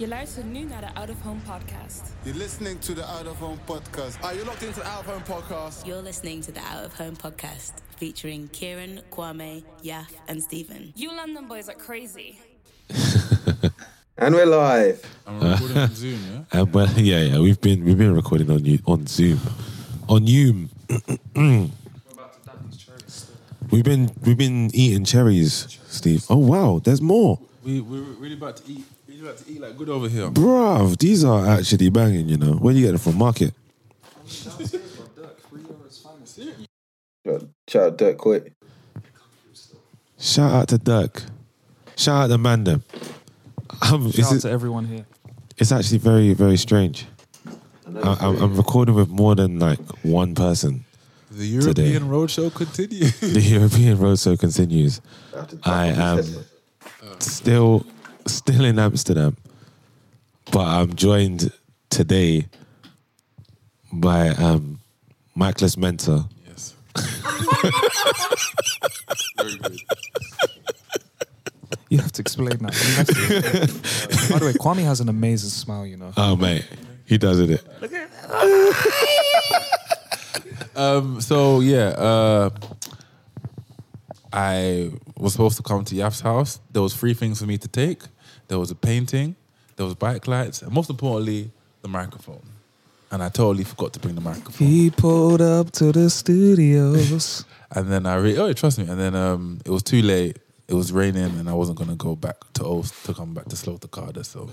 Je luistert nu naar de Out of Home podcast. You're listening to the Out of Home podcast. Are you locked into the Out of Home podcast? You're listening to the Out of Home podcast featuring Kieran, Kwame, Yaf, and Steven. You London boys are crazy. And we're live. I'm recording on Zoom, yeah? Uh, well, yeah, yeah, we've been we've been recording on you on Zoom, on Zoom. we've been we've been eating cherries, Steve. Oh wow, there's more, We, we're really about to eat. Really about to eat like good over here. bruv. These are actually banging. You know, where do you get them from? Market. Shout out Dirk Coit. Shout out to Dirk. Shout out to Mandem. Um, Shout it's, out to everyone here. it's actually very very strange. I, I'm, I'm recording with more than like one person. The European Today. Roadshow continues. The European road show continues. I am still still in Amsterdam, but I'm joined today by um, Michaelis Mentor. yes. Very good. You have to explain that. You have to. By the way, Kwame has an amazing smile, you know. Oh mate, he does it. Um, so yeah, uh, I was supposed to come to Yaf's house. There was three things for me to take. There was a painting, there was bike lights, and most importantly, the microphone. And I totally forgot to bring the microphone. He pulled up to the studios. And then I re- oh trust me. And then um, it was too late. It was raining, and I wasn't gonna go back to Oast to come back to Slaughter Carter. So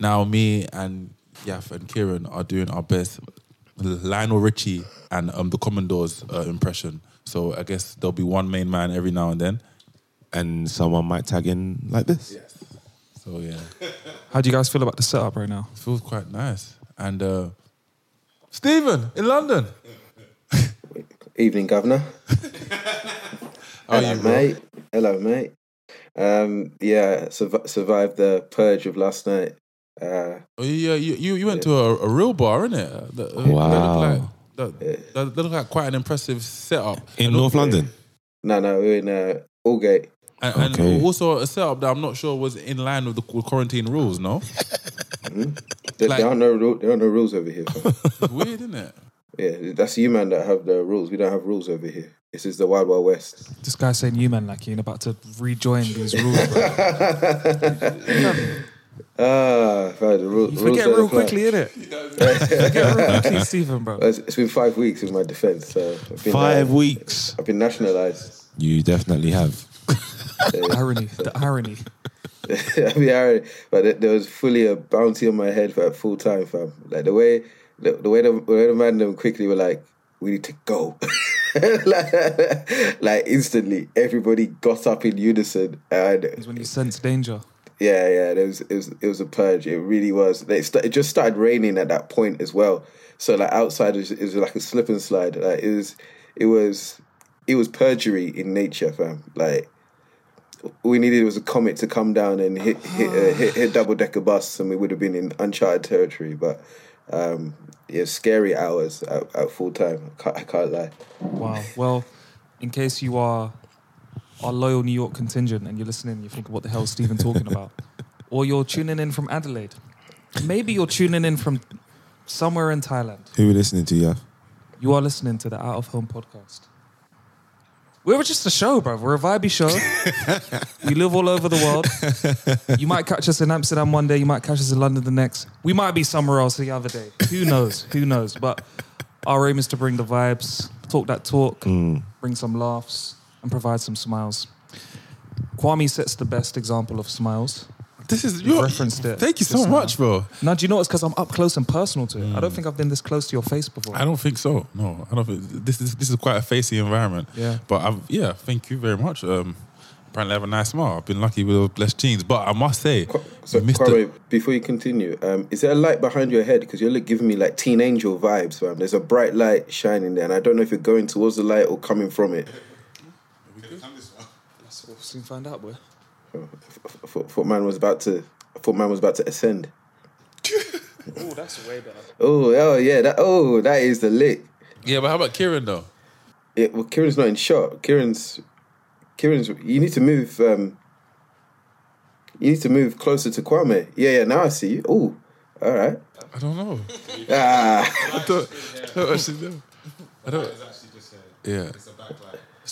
now me and Yaf and Kieran are doing our best Lionel Richie and um, the Commodores uh, impression. So I guess there'll be one main man every now and then. And someone might tag in like this. So yeah, How do you guys feel about the setup right now? it feels quite nice. And uh, Steven in London. Evening, Governor. How are Hello, you, bro? mate. Hello, mate. Um, yeah, surv- survived the purge of last night. Uh, Oh, yeah, you, you you went to a, a real bar, innit? That, uh, Wow. That looked like, that, that, that looked like quite an impressive setup. In And North also- London. no, no, we're in uh, Aldgate. And, and also a setup that I'm not sure was in line with the quarantine rules, no? There, Like- there are no there are no rules over here. Weird, isn't it? yeah, that's you man that have the rules. We don't have rules over here. This is the Wild Wild West. This guy saying you man like you ain't about to rejoin these rules. Bro. Ah, fam, the ru- You rules forget don't real apply. quickly, innit? forget real quickly, Steven, bro. It's, it's been five weeks in my defense. So I've been, Five uh, weeks. I've been nationalized. You definitely have. Irony, the irony. I mean, I, but there- was fully a bounty on my head for a full time, fam. Like the way, the, the way the, the way the man them quickly were like, we need to go. like, like instantly, everybody got up in unison, and It's when you sense danger. yeah, yeah, it was it was it was a purge. It really was. It, st- it just started raining at that point as well. So like outside is is like a slip and slide. Like it was it was it was perjury in nature, fam. Like all we needed was a comet to come down and hit hit uh, hit, hit double decker bus, and we would have been in uncharted territory. But um, yeah, scary hours at, at full time. I can't, I can't lie. Wow. Well, in case you are our loyal New York contingent and you're listening and you think, what the hell is Steven talking about? or you're tuning in from Adelaide. Maybe you're tuning in from somewhere in Thailand. Who are we listening to, yeah? You are listening to the Out of Home podcast. We're just a show, bro. We're a vibey show. we live all over the world. You might catch us in Amsterdam one day. You might catch us in London the next. We might be somewhere else the other day. Who knows? Who knows? But our aim is to bring the vibes, talk that talk, mm. bring some laughs, and provide some smiles. Kwame sets the best example of smiles. This is You've you're- referenced it Thank you so just now. much, bro. No, do you know it's because I'm up close and personal to it. I don't think I've been this close to your face before. I don't think so. No, I don't think this is this is quite a facey environment. Yeah. But I've, yeah, thank you very much. Um, apparently, I have a nice smile. I've been lucky with those blessed genes. But I must say, So, Mr. Kwame, before you continue, um, is there a light behind your head? Because you're like, giving me like teen angel vibes, fam. There's a bright light shining there, and I don't know if you're going towards the light or coming from it. We'll soon find out, boy. I thought, thought man was about to. I thought man was about to ascend. Oh, that's way better. Oh, oh yeah, that oh that is the lick. yeah, but how about Kieran though? Yeah, well, Kieran's not in shot. Kieran's, Kieran's. You need to move. Um, you need to move closer to Kwame. Yeah, yeah. Now I see you. Oh, all right. I don't know. Ah, I don't, I don't actually know. I don't. Yeah.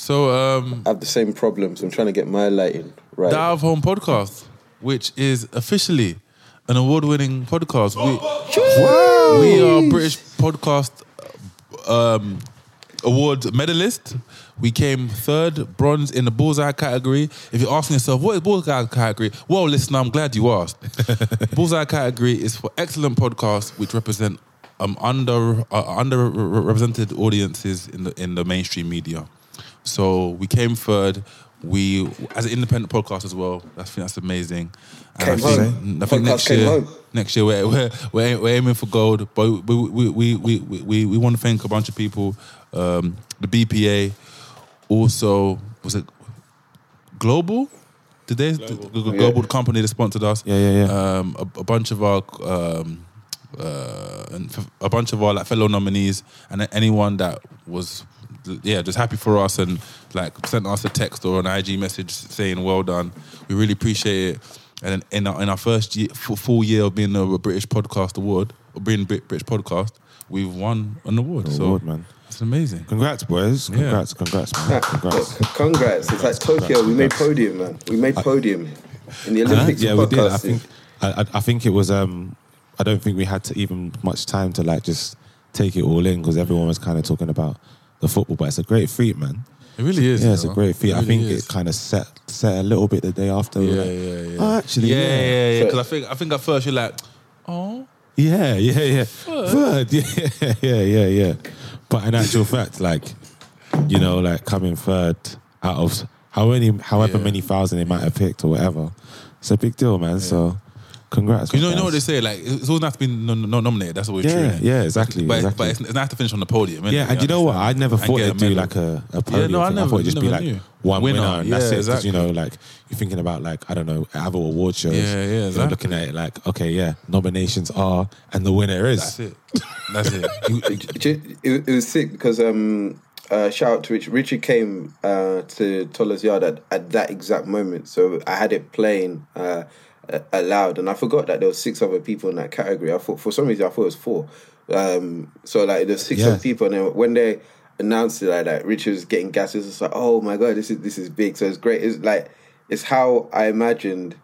So um, I have the same problems. I'm trying to get my lighting right. the Out of Home podcast, which is officially an award-winning podcast. We, we are British podcast um, award medalist. We came third, bronze in the bullseye category. If you're asking yourself, what is bullseye category? Well, listen, I'm glad you asked. bullseye category is for excellent podcasts which represent um, under uh, underrepresented audiences in the in the mainstream media. So we came third. We as an independent podcast as well. I think that's amazing. And Came I think, home. I think next year, next year we're, we're, we're, we're aiming for gold. But we we, we, we, we, we, we want to thank a bunch of people. Um, the BPA, also was it Global? Did they global, the, global company that sponsored us? Yeah, yeah, yeah. Um, a, a bunch of our um, uh, and f- a bunch of our like fellow nominees and anyone that was yeah just happy for us and like sent us a text or an IG message saying well done. We really appreciate it. And in our, in our first year, full year of being a British podcast award or being Brit- British podcast, we've won an award. so Award, man. it's amazing. Congrats, boys. Yeah. Congrats, congrats, man. Congrats. Congrats! It's like Tokyo. We made podium, man. We made podium in the Huh? Olympics. Yeah, of we did. I podcasting. think. I, I, I think it was. Um, I don't think we had to even much time to like just take it all in because everyone was kind of talking about the football. But it's a great feat, man. It really is. Yeah, it's a great feat. It I think is. it kind of set set a little bit the day after. Yeah, like, yeah, yeah. Oh, actually, yeah, yeah. yeah, yeah. Because I think I think at first you're like, oh, Yeah, yeah, yeah. Third. Yeah, yeah, yeah, yeah. But in actual fact, like, you know, like coming third out of how many, however Yeah. many thousand they might have picked or whatever, it's a big deal, man. So, congrats. you know, you know what they say. Like it's always nice to be no, no, nominated. That's always true. Yeah, innit? yeah, exactly, But, exactly. but it's, it's nice to finish on the podium. innit? Yeah, and you know what? I never thought get a they'd do like a, a podium no, I thing. I, never- thought it'd just be like knew. one Winner, winner, and that's yeah, it. 'Cause, you know, like you're thinking about like I don't know other award shows. Yeah, yeah, You're exactly. looking at it like okay, yeah, nominations are, and the winner is. That's it. That's it. It, it, it was sick because um, uh, shout out to Rich. Richard came uh, to Tola's Yard at, at that exact moment, so I had it playing uh, aloud, and I forgot that there were six other people in that category. I thought for some reason I thought it was four. Um, so like there's six Yeah. other people, and then when they announced it like that, Richard was getting gases. It's like oh my god, this is this is big. So it's great. It's like it's how I imagined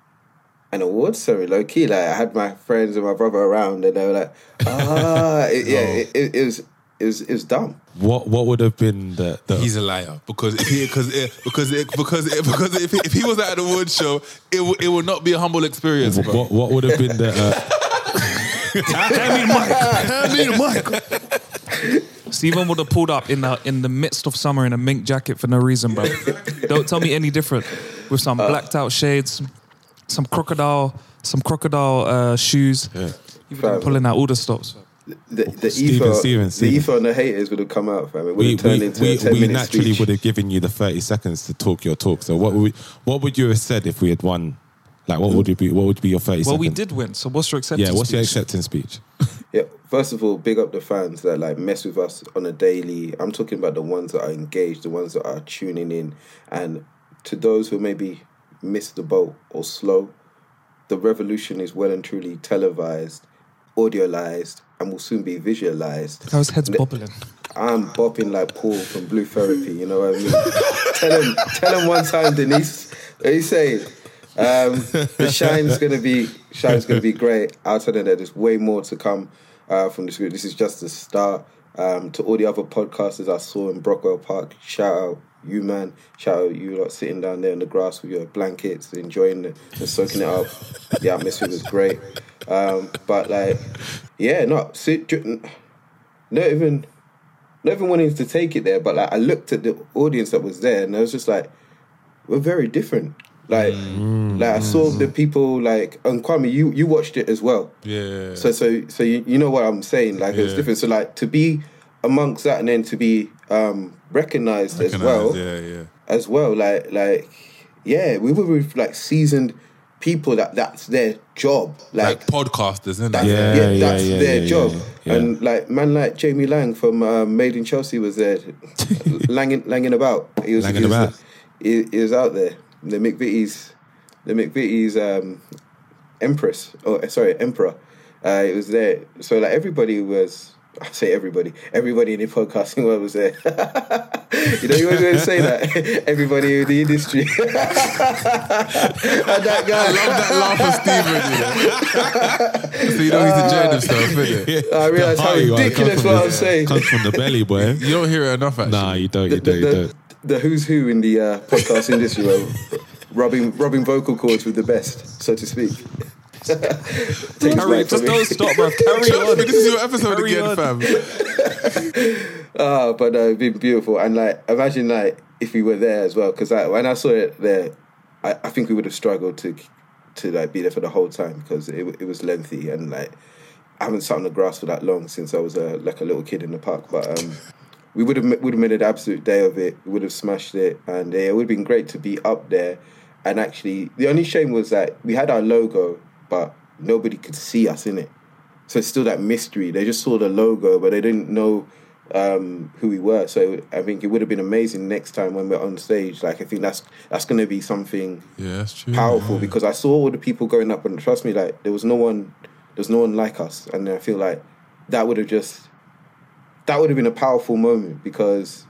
an awards ceremony, low key. Like I had my friends and my brother around, and they were like, "Ah, it, yeah, it, it, it was it was it was dumb." What what would have been the, the He's a liar because if he, because it, because it, because it, because if he, if he was at an award show, it would it would not be a humble experience. Bro. what what would have been the uh, Steven would have pulled up in the in the midst of summer in a mink jacket for no reason, bro. Don't tell me any different. With some blacked out shades, some crocodile, some crocodile uh, shoes. He would have been pulling out all the stops. The, the Steven, ether, Steven, the Steven. ether and the haters would have come out, fam. It would we have turned we, into we, a ten we minute naturally speech. would have given you the thirty seconds to talk your talk. So what would we, what would you have said if we had won? Like what would you be? What would be your thirty Well, seconds? we did win. So what's your acceptance? Yeah, what's your speech? acceptance speech? Yeah, first of all, big up the fans that like mess with us on a daily. I'm talking about the ones that are engaged, the ones that are tuning in, and to those who maybe missed the boat or slow, the revolution is well and truly televised, audioized, and will soon be visualized. How his head's bobbling. I'm bopping like Paul from Blue Therapy. You know what I mean? tell him, tell him one time, Denise. What you say? Um, the shine's gonna be shine's gonna be great. Outside of that, there's way more to come uh, from this group. This is just the start. Um, to all the other podcasters I saw in Brockwell Park, shout out you man. Shout out you lot sitting down there in the grass with your blankets, enjoying it and soaking it up. the atmosphere was great. Um, but like, yeah, not sit, not even, not even wanting to take it there. But like, I looked at the audience that was there, and I was just like, we're very different. Like, mm. Mm. like I saw mm. the people like, and Kwame, you you watched it as well. Yeah. So so so you, you know what I'm saying? Like it's Yeah. different. So like to be amongst that and then to be um recognized, as well Yeah, yeah. as well. Like like yeah, we were with like seasoned people that that's their job. Like, Like, podcasters, isn't that's, it? Yeah, yeah, yeah, that's yeah, their yeah, job. yeah, yeah. And like man like Jamie Laing from um, Made in Chelsea was there, langing langing about. He was Langing he was, about. He, he was out there. The McVitie's the McVitie's um, Empress. Oh, sorry, Emperor. Uh, it was there. So like everybody was. I say everybody. Everybody in the podcasting world was there. you know, you always going to say that. Everybody in the industry. and that guy. I love that laugh of Steven, you know. so you don't need to join himself, innit? I realize how you are. It ridiculous what from I'm saying. Comes from the belly, boy. You don't hear it enough, actually. Nah, you don't. the, You don't. You the, don't. the who's who in the uh, podcast industry were rubbing rubbing vocal cords with the best, so to speak. Carry, just don't stop, bro. Carry on. this is your episode Carry again, on. fam. Ah, but uh, it's been beautiful, and like imagine like if we were there as well, because like, when I saw it there, I, I think we would have struggled to to like be there for the whole time because it it was lengthy and like I haven't sat on the grass for that long since I was a like a little kid in the park, but um. We would have would have made an absolute day of it. We would have smashed it, and uh, it would have been great to be up there. And actually, the only shame was that we had our logo, but nobody could see us in it. So it's still that mystery. They just saw the logo, but they didn't know um, who we were. So I think it would have been amazing next time when we're on stage. Like I think that's that's going to be something Yeah, true. powerful because I saw all the people going up, and trust me, like there was no one, there's no one like us, and I feel like that would have just that would have been a powerful moment because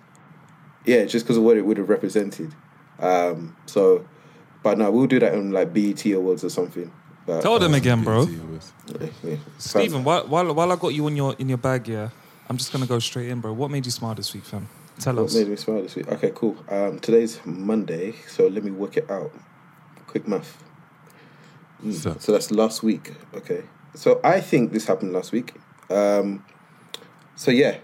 yeah, just because of what it would have represented. Um, so, but no, we'll do that on like BET awards or something. But, Tell them again, bro. Steven, while, while while I got you in your in your bag, yeah, I'm just gonna go straight in, bro. What made you smile this week, fam? Tell What us. made me smile this week? Okay, cool. Um, today's Monday, so let me work it out. Quick math. Mm, So- So that's last week. Okay. So I think this happened last week. Um, so yeah,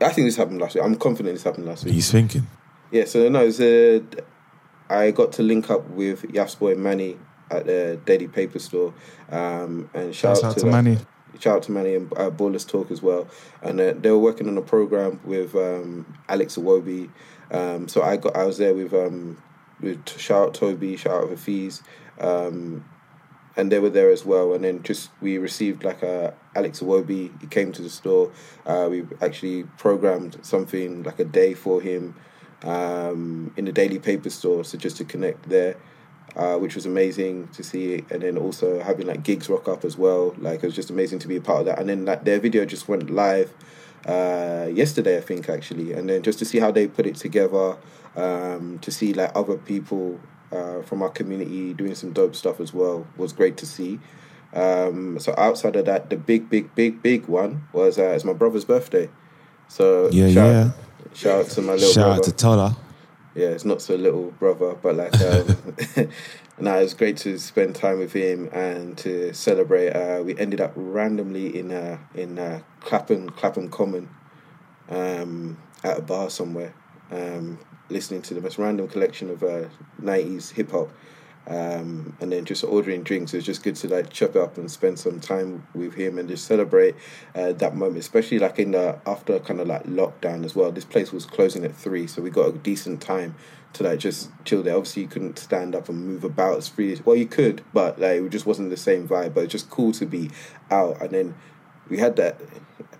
I think this happened last week. I'm confident this happened last week. He's thinking. Yeah. So no, it's uh, I got to link up with Yaf's boy Manny at the Daily Paper Store, um, and shout out, to to Manny. Shout out to Manny and uh, Ballers Talk as well. And uh, they were working on a program with um, Alex Iwobi. Um, so I got I was there with um, with shout out Toby, shout out Hafiz, um, and they were there as well. And then just we received like a Alex Iwobi. He came to the store. Uh, we actually programmed something like a day for him um, in the daily paper store. So just to connect there uh, which was amazing to see. And then also having like gigs rock up as well. Like it was just amazing to be a part of that. And then like their video just went live uh, yesterday, I think actually. And then just to see how they put it together, um, to see like other people uh, from our community doing some dope stuff as well was great to see. Um, so outside of that, the big, big, big, big one was uh, it's my brother's birthday. So Yeah, shout, yeah. shout out to my little Shout brother out to Tola. Yeah, it's not so little brother, but like, um, no, it was great to spend time with him and to celebrate. Uh, we ended up randomly in uh, in uh, Clapham Clapham Common, um, at a bar somewhere, um, listening to the most random collection of uh, '90s hip hop. Um, and then just ordering drinks. It was just good to like chop up and spend some time with him and just celebrate uh, that moment, especially like in the after kind of like lockdown as well. This place was closing at three, so we got a decent time to like just chill there. Obviously, you couldn't stand up and move about as freely. well. You could, but like it just wasn't the same vibe. But it's just cool to be out. And then we had that.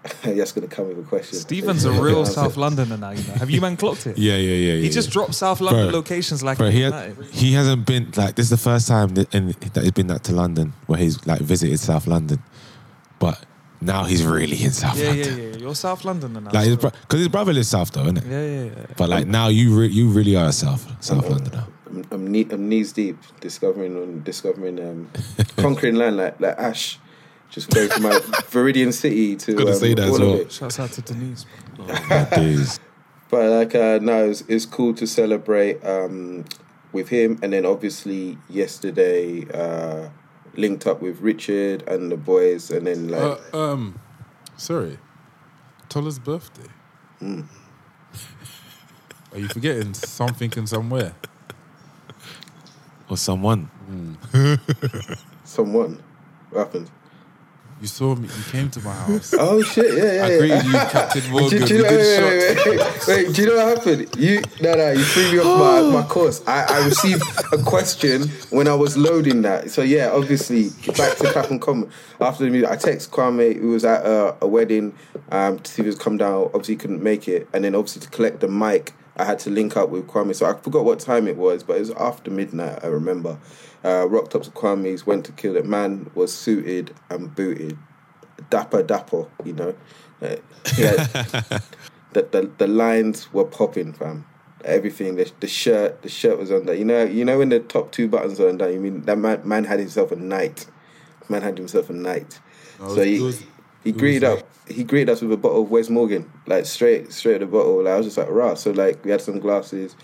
That's gonna come with a question. Steven's a real South Londoner now. You know. Have you man clocked it? Yeah, yeah, yeah. He yeah, just yeah. dropped South London Bro, locations like Bro, he, had, he hasn't been like this is the first time that, in, that he's been that to London where he's like visited South London, but now he's really in South Yeah, London. yeah, yeah. You're South Londoner now. Like his so- bro- because his brother lives south though, isn't it? yeah, yeah, yeah. But like now you re- you really are a South South Londoner. I'm, I'm, knee, I'm knees deep discovering on discovering um, conquering land like like Ash, just going from my Viridian City to Gotta um, say that as all of well. it. Shouts out to Denise. bro. Oh, my days. But like, uh, no, it's, it's cool to celebrate um, with him, and then obviously yesterday uh, linked up with Richard and the boys, and then like, Uh, um, sorry, Tola's birthday. Hmm. Are you forgetting something and somewhere? Or someone. someone. What happened? You saw me. You came to my house. Oh shit! Yeah, yeah. I yeah. greeted you, Captain Morgan. Do, you know, wait, wait, wait, wait, wait, do you know what happened? You no no you threw me off my, my course. I, I received a question when I was loading that. So yeah, obviously back to Clapham Common. After the music, I text Kwame who was at a, a wedding um, to see if he was come down. Obviously he couldn't make it, and then obviously to collect the mic, I had to link up with Kwame. So I forgot what time it was, but it was after midnight. I remember. Uh, rocked up to Kwame's, went to kill it. Man was suited and booted dapper dapper, you know. Uh, yeah, the, the the lines were popping, fam. Everything, the, the shirt, the shirt was under. You know, you know when the top two buttons are on undone. You mean that man, man had himself a night. Man had himself a night. No, so was- he was- he greeted up. He greeted us with a bottle of Wes Morgan, like straight straight at the bottle. Like, I was just like, rah. So like we had some glasses,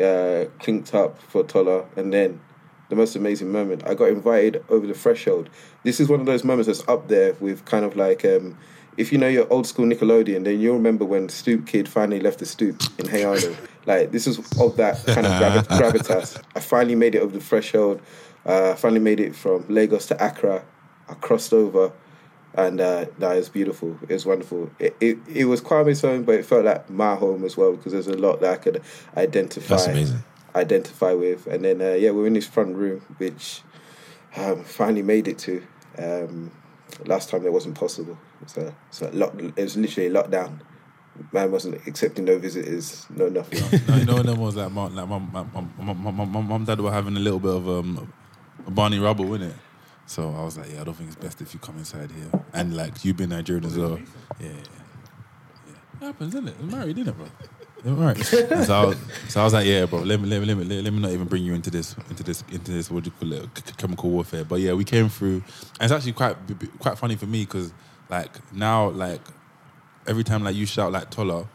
uh, clinked up for Tola, and then the most amazing moment. I got invited over the threshold. This is one of those moments that's up there with kind of like um, if you know your old school Nickelodeon, then you'll remember when Stoop Kid finally left the stoop in Hey Arnold. Like this is of that kind of gravi- gravitas. I finally made it over the threshold. Uh, I finally made it from Lagos to Accra. I crossed over, and uh, that was beautiful. It was wonderful. It, it it was Kwame's home, but it felt like my home as well because there's a lot that I could identify That's amazing. identify with. And then uh, yeah, we're in this front room, which um, finally made it to. Um, last time it wasn't possible. So so lock, it was literally lockdown. Man wasn't accepting no visitors, no nothing. no, you know, them was like, mom, like my, my, my, my, my, my, my mum, dad were having a little bit of um, a Barney Rubble in it. So I was like, yeah, I don't think it's best if you come inside here. And like, you've been Nigerian as well. Yeah, yeah, yeah. It happens, isn't it? It's married, isn't it, bro? All right. And so, I was, so I was like, yeah, bro. Let me, let me, let me, let, me not even bring you into this, into this, into this. What do you call it? C- chemical warfare. But yeah, we came through, and it's actually quite, quite funny for me because, like, now, like, every time like you shout like Tola,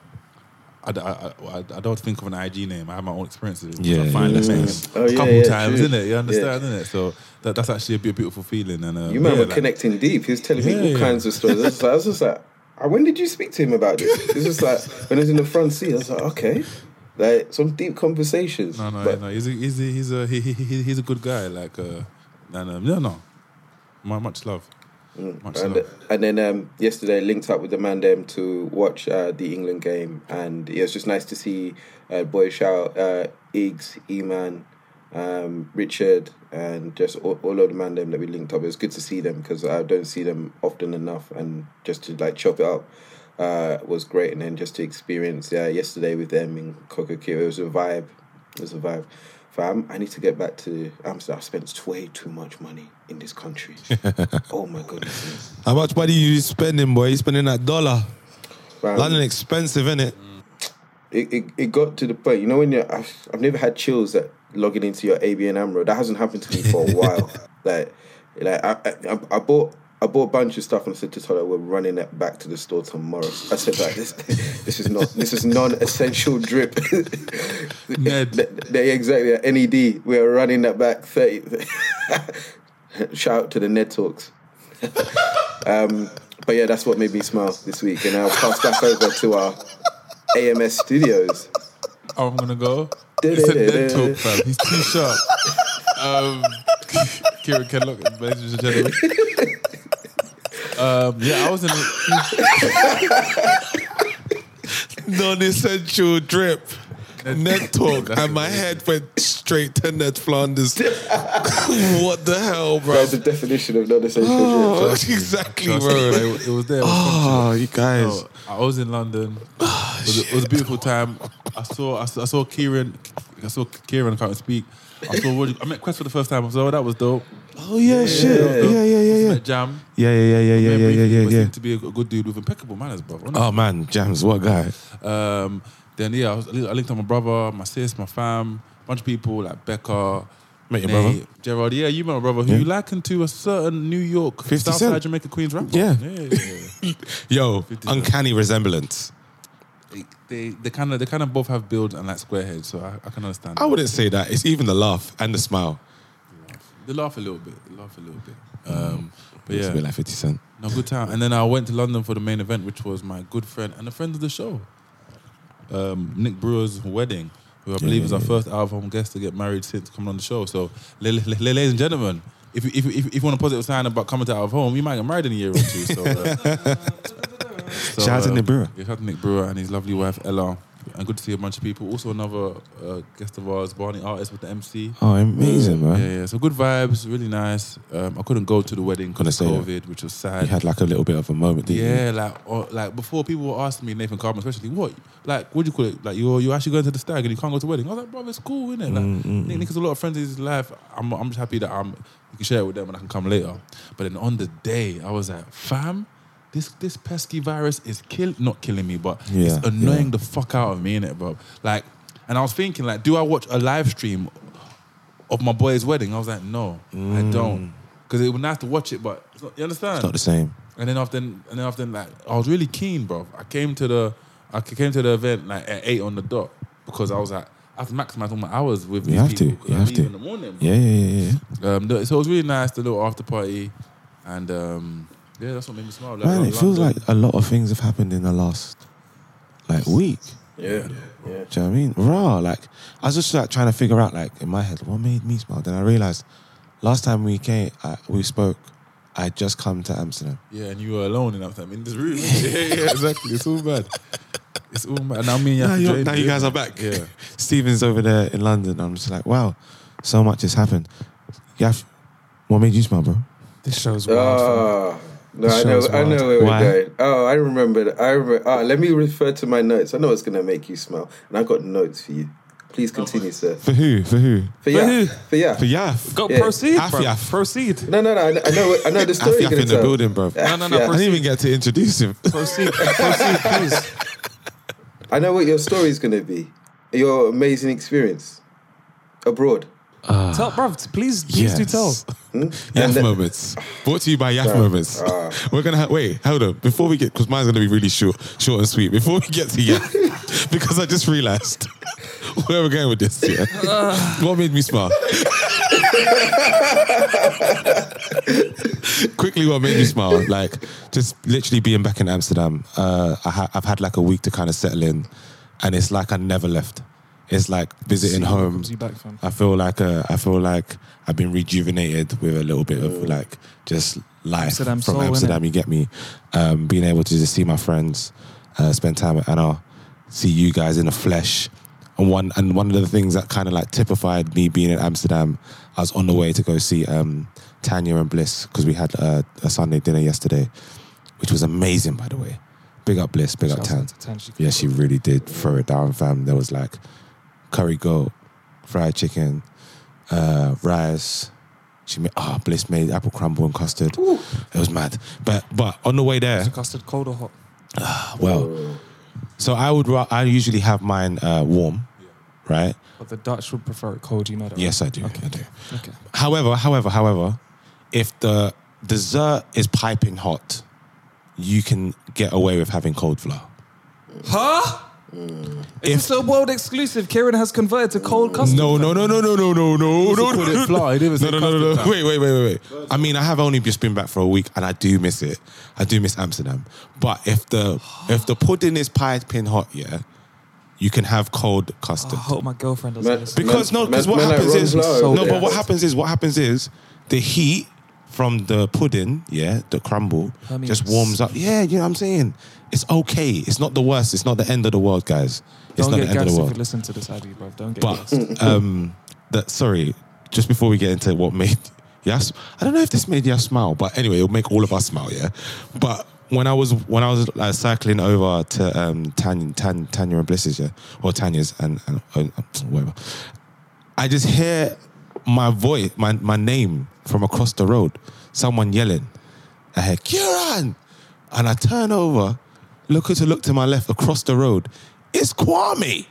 I, d- I, I, I don't think of an IG name. I have my own experiences. Yeah, I find yeah, that yeah. name Oh, a couple yeah, times, true. isn't it? You understand, Yeah. isn't it? So that, that's actually a bit beautiful feeling. And uh, You man yeah, like- connecting deep. He was telling me all yeah. kinds of stories. I was, like, I was just like, "Ah, when did you speak to him about this? It's just like when I was in the front seat. I was like, okay, like some deep conversations. No, no, But- no. He's a, he's a, he's a, he, he, he- he's a good guy. Like, uh, and um, no, no, Mu- much love, much And, and then um, yesterday linked up with the man them to watch uh, the England game, and it was just nice to see uh, boys shout uh, Iggs, E-Man, um, Richard, and just all, all of the man them that we linked up. It was good to see them because I don't see them often enough, and just to like chop it up uh, was great. And then just to experience uh, yesterday with them in Cola, it was a vibe. It was a vibe. Fam, I need to get back to Amsterdam. I spent way too much money in this country. oh my goodness. How much money you spending, boy? You spending that dollar. Fam, London expensive, innit? it, it, it it got to the point, you know, when you're, I've, I've never had chills at logging into your ABN AMRO. That hasn't happened to me for a while. Like, like I, I, I bought. I bought a bunch of stuff and I said to Tola, "We're running it back to the store tomorrow." I said, "Like this, this is not, this is non-essential drip." Ned. Th- th- exactly. NED. We're running that back. Thirty. Shout out to the Ned talks. um, but yeah, that's what made me smile this week, and I'll pass back over to our AMS studios. Oh, I'm gonna go. He said dead talk, fam. He's too sharp. Um, Kieran can look, ladies and gentlemen. Um, yeah, I was in. Non-essential drip. Net talk, and my head went straight to Ned Flanders. what the hell, bro? That's the definition of non-essential Oh, exactly, Trust bro. me, It, it was there. It was Oh, you guys. No, I was in London. It was, a, it was a beautiful time. I saw I saw, I saw Kieran. I saw Kieran can't speak. I saw Roger, I met Quest for the first time. I was like, oh, that was dope. Oh yeah, shit. Yeah, yeah, yeah, yeah. Met Jam. Yeah, yeah, yeah, yeah, yeah, Met yeah, yeah, yeah, to be a good dude with impeccable manners, bro. Oh man, Jams, what guy? Um, then yeah, I, was, I linked up my brother, my sis, my fam, bunch of people like Becca. Met your Nate, brother? Gerard. Yeah, you met my brother, who Yeah. you likened to a certain New York, 50 Southside Cent. Jamaica Queens rapper. Yeah. yeah. Yo, 50 Cent. uncanny resemblance. they they, kind of they kind of both have build and like square heads, so I, I can understand. I wouldn't say that. It's even the laugh and the smile. They laugh a little bit. They laugh a little bit. Um, but It's yeah, a bit like 50 Cent. no good time. And then I went to London for the main event, which was my good friend and a friend of the show, um, Nick Brewer's wedding, who I believe is our first out of home guest to get married since coming on the show. So, la- la- la- ladies and gentlemen, if you, if, if, you- if you want a positive sign about coming to out of home, you might get married in a year or two. So, uh, so, Shout out to uh, Nick Brewer. Shout out to Nick Brewer and his lovely wife Ella. And good to see a bunch of people. Also, another uh, guest of ours, Barney Artist with the MC. Oh, amazing, man. Yeah, yeah. So good vibes, really nice. Um, I couldn't go to the wedding because of COVID, which was sad. You had like a little bit of a moment, didn't you? yeah, like or, like before people were asking me Nathan Carbon, especially what like what do you call it? Like you're you're actually going to the stag and you can't go to the wedding. I was like, bro, it's cool, innit? Like Mm, Nick, Nick has a lot of friends in his life. I'm I'm just happy that I'm you can share it with them and I can come later. But then on the day, I was like, fam. This this pesky virus is kill not killing me, but Yeah, it's annoying yeah. the fuck out of me, innit, bro? Like, and I was thinking, like, do I watch a live stream of my boy's wedding? I was like, no, I don't, because it would nice to watch it, but not, you understand? Mm. It's not the same. And then often, and then often, like I was really keen, bro. I came to the, I came to the event like at eight on the dot because I was like, I have to maximize all my hours with You these have to, you have to. in the morning. bro. Yeah, yeah, yeah, yeah. Um, so it was really nice, the little after party, and um, yeah, that's what made me smile. Like, Man, like it feels like a lot of things have happened in the last like week. Yeah, yeah. Do you know what I mean? Raw. Like I was just like trying to figure out, like in my head, what made me smile. Then I realized last time we came, I, we spoke. I had just come to Amsterdam. yeah, and you were alone in that time in this room. yeah, yeah, exactly. It's all bad. It's all bad. Now me and you, Now, you're- now you guys are back. Yeah. Steven's over there in London. I'm just like, wow, so much has happened. Yeah, what made you smile, bro? This show's wild. fam. Ah. No, I know, I know where Why? we're going. Oh, I remember. I remember. Ah, let me refer to my notes. I know it's gonna make you smile, and I've got notes for you. Please continue, sir. For who? For who? For yeah, who? for yeah. For Yaf. Go Yeah. proceed, Half bro. Proceed. No, no, no. I know. I know, the story. Afyaf you're gonna in the building, bro. No, no, no. Yeah. I didn't even get to introduce him. Proceed. Proceed, please. I know what your story is gonna be. Your amazing experience abroad. Ah. Tell, bro. Please, please do tell. Hmm? Yaf And then- moments. Brought to you by Yaf moments. Ah. We're gonna ha- wait. Hold on. Before we get, because mine's gonna be really short, short and sweet. Before we get to Yaf, because I just realised where we're going with this. Yeah. Ah. what made me smile? Quickly, what made me smile? Like just literally being back in Amsterdam. Uh, I ha- I've had like a week to kind of settle in, and it's like I never left. It's like visiting home. I feel like uh, I feel like I've been rejuvenated with a little bit of like just life Amsterdam from soul, Amsterdam. You get me? Um, being able to just see my friends, uh, spend time with Anna, see you guys in the flesh. And one and one of the things that kind of like typified me being in Amsterdam, I was on the way to go see um, Tanya and Bliss because we had uh, a Sunday dinner yesterday, which was amazing by the way. Big up Bliss, big up Shouts Tan. Tan. She- Yeah, she really did throw it down, fam. There was like curry goat, fried chicken, uh, rice. She made ah Bliss made apple crumble and custard. It was mad. But but on the way there, custard cold or hot? well, so I would I usually have mine uh, warm, right? But the Dutch would prefer it cold. You know that. Yes, right? I do. Okay. I do. Okay. However, however, however, if the dessert is piping hot, you can get away with having cold flour. Huh? If- It's a world exclusive. Kieran has converted to cold custard. No, no, no, no, no, no, no, no, no, called it flour. He No, no, no, no, no. Wait, wait, wait, wait, wait. I mean, I have only just been back for a week, and I do miss it. I do miss Amsterdam. But if the if the pudding is piping hot, yeah, you can have cold custard. I hope my girlfriend doesn't Man- listen. Because no, because what man happens is Flower no, but what happens is what happens is the heat from the pudding, yeah, the crumble, Permeates. just warms up. Yeah, you know what I'm saying. It's okay. It's not the worst. It's not the end of the world, guys. It's Don't not the end of the if world. you listen to this, Abby, bro. Don't get. But um, that sorry, just before we get into what made Yaf, I don't know if this made Yaf smile, but anyway, it'll make all of us smile, yeah. But when I was when I was uh, cycling over to um, Tanya, Tan, Tanya and Bliss's, yeah, or Tanya's and, and uh, whatever, I just hear my voice, my my name from across the road, someone yelling. I hear Kieran, and I turn over, look to look to my left across the road. It's Kwame,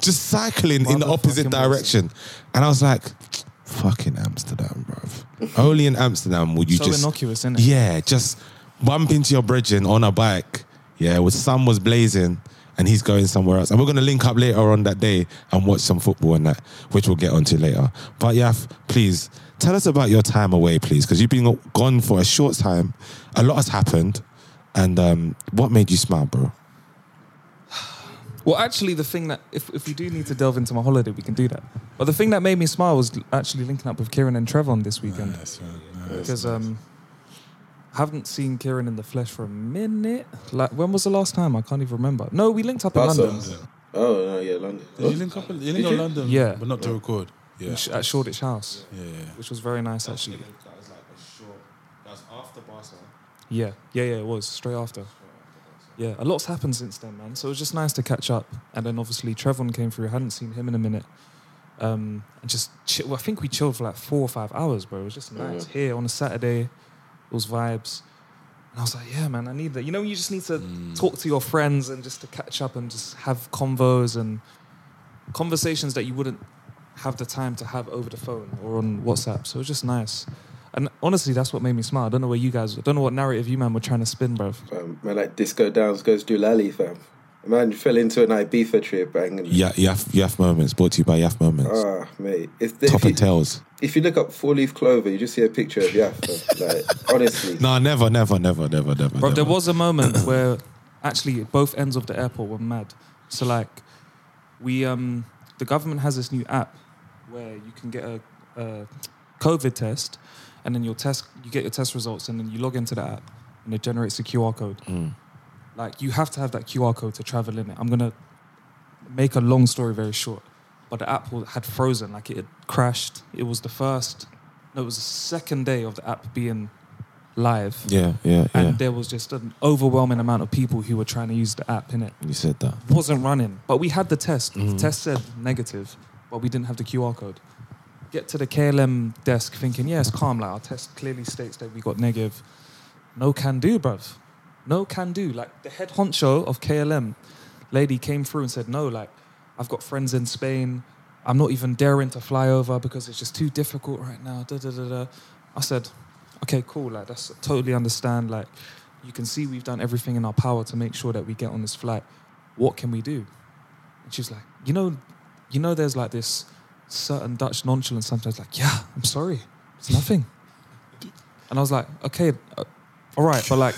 just cycling in the opposite direction, and I was like, "Fucking Amsterdam, bruv. Only in Amsterdam would you So just innocuous, innit? yeah, just bump into your brethren on a bike, yeah, with sun was blazing, and he's going somewhere else. And we're going to link up later on that day and watch some football and that, which we'll get onto later. But Yaf, please tell us about your time away, please, because you've been gone for a short time. A lot has happened, and um, what made you smile, bro? Well, actually, the thing that if, if we do need to delve into my holiday, we can do that. But the thing that made me smile was actually linking up with Kieran and Trevon this weekend Nice. Nice. because um, I haven't seen Kieran in the flesh for a minute. Like, when was the last time? I can't even remember. No, we linked up in Barca. London Oh no, yeah, London. Did you link up? in- You link Did up you? London, Yeah. but not to record. Yeah, Sh- at Shoreditch House, yeah, yeah. which was very nice actually. That was like a short. That was after Barca. Yeah, yeah, yeah. It was straight after. Yeah, a lot's happened since then, man. So it was just nice to catch up. And then obviously Trevon came through. I hadn't seen him in a minute. Um, and just chill. Well, I think we chilled for like four or five hours, bro. It was just nice. Here on a Saturday, it vibes. And I was like, yeah, man, I need that. You know, you just need to talk to your friends and just to catch up and just have convos and conversations that you wouldn't have the time to have over the phone or on WhatsApp. So it was just nice. And honestly, that's what made me smile. I don't know where you guys, I don't know what narrative you man were trying to spin, bro. Fam, man, like Disco Downs goes to Lally, fam. Man fell into an Ibiza trip, bang. And, Yeah, Yaf, Yaf Moments, brought to you by Yaf Moments. Ah, mate. If, Top if, and you, tails. if you look up four leaf clover, you just see a picture of Yaf. Like, honestly. No, never, never, never, never, never. Bro, there was a moment where actually both ends of the airport were mad. So like, we um, the government has this new app where you can get a, a COVID test, and then your test, you get your test results, and then you log into the app, and it generates a QR code. Like you have to have that QR code to travel in it. I'm gonna make a long story very short, but the app had frozen, like it had crashed. It was the first, no, it was the second day of the app being live Yeah, yeah, yeah. and there was just an overwhelming amount of people who were trying to use the app in it. you said that. it Wasn't running, but we had the test. Mm. The test said negative, but we didn't have the QR code. Get to the KLM desk thinking, yeah, it's calm. Like our test clearly states that we got negative. No can do, bruv. No can do. Like the head honcho of KLM lady came through and said, no, like I've got friends in Spain. I'm not even daring to fly over because it's just too difficult right now. Da, da, da, da. I said, okay, cool. Like that's totally understand. Like you can see we've done everything in our power to make sure that we get on this flight. What can we do? And she's like, you know, you know, there's like this certain Dutch nonchalance sometimes. Like, yeah, I'm sorry, it's nothing. And I was like, okay, uh, all right, but like,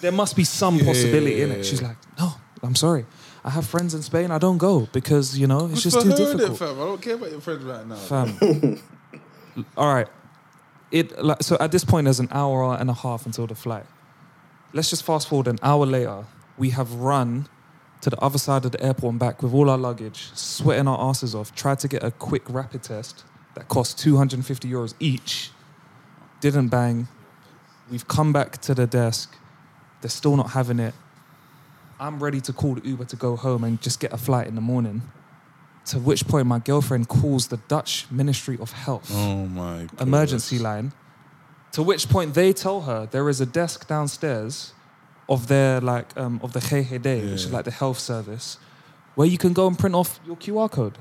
there must be some possibility in it. She's like, no, I'm sorry. I have friends in Spain. I don't go because you know it's just too difficult. fam. I don't care about your friends right now. Fam. All right. It like so at this point there's an hour and a half until the flight. Let's just fast forward an hour later. We have run to the other side of the airport and back with all our luggage, sweating our asses off, tried to get a quick rapid test that cost 250 euros each. Didn't bang. We've come back to the desk. They're still not having it. I'm ready to call the Uber to go home and just get a flight in the morning. To which point, my girlfriend calls the Dutch Ministry of Health Oh my. God. emergency line. To which point, they tell her there is a desk downstairs of their like um, of the GGD, which is Yeah. like the health service, where you can go and print off your QR code.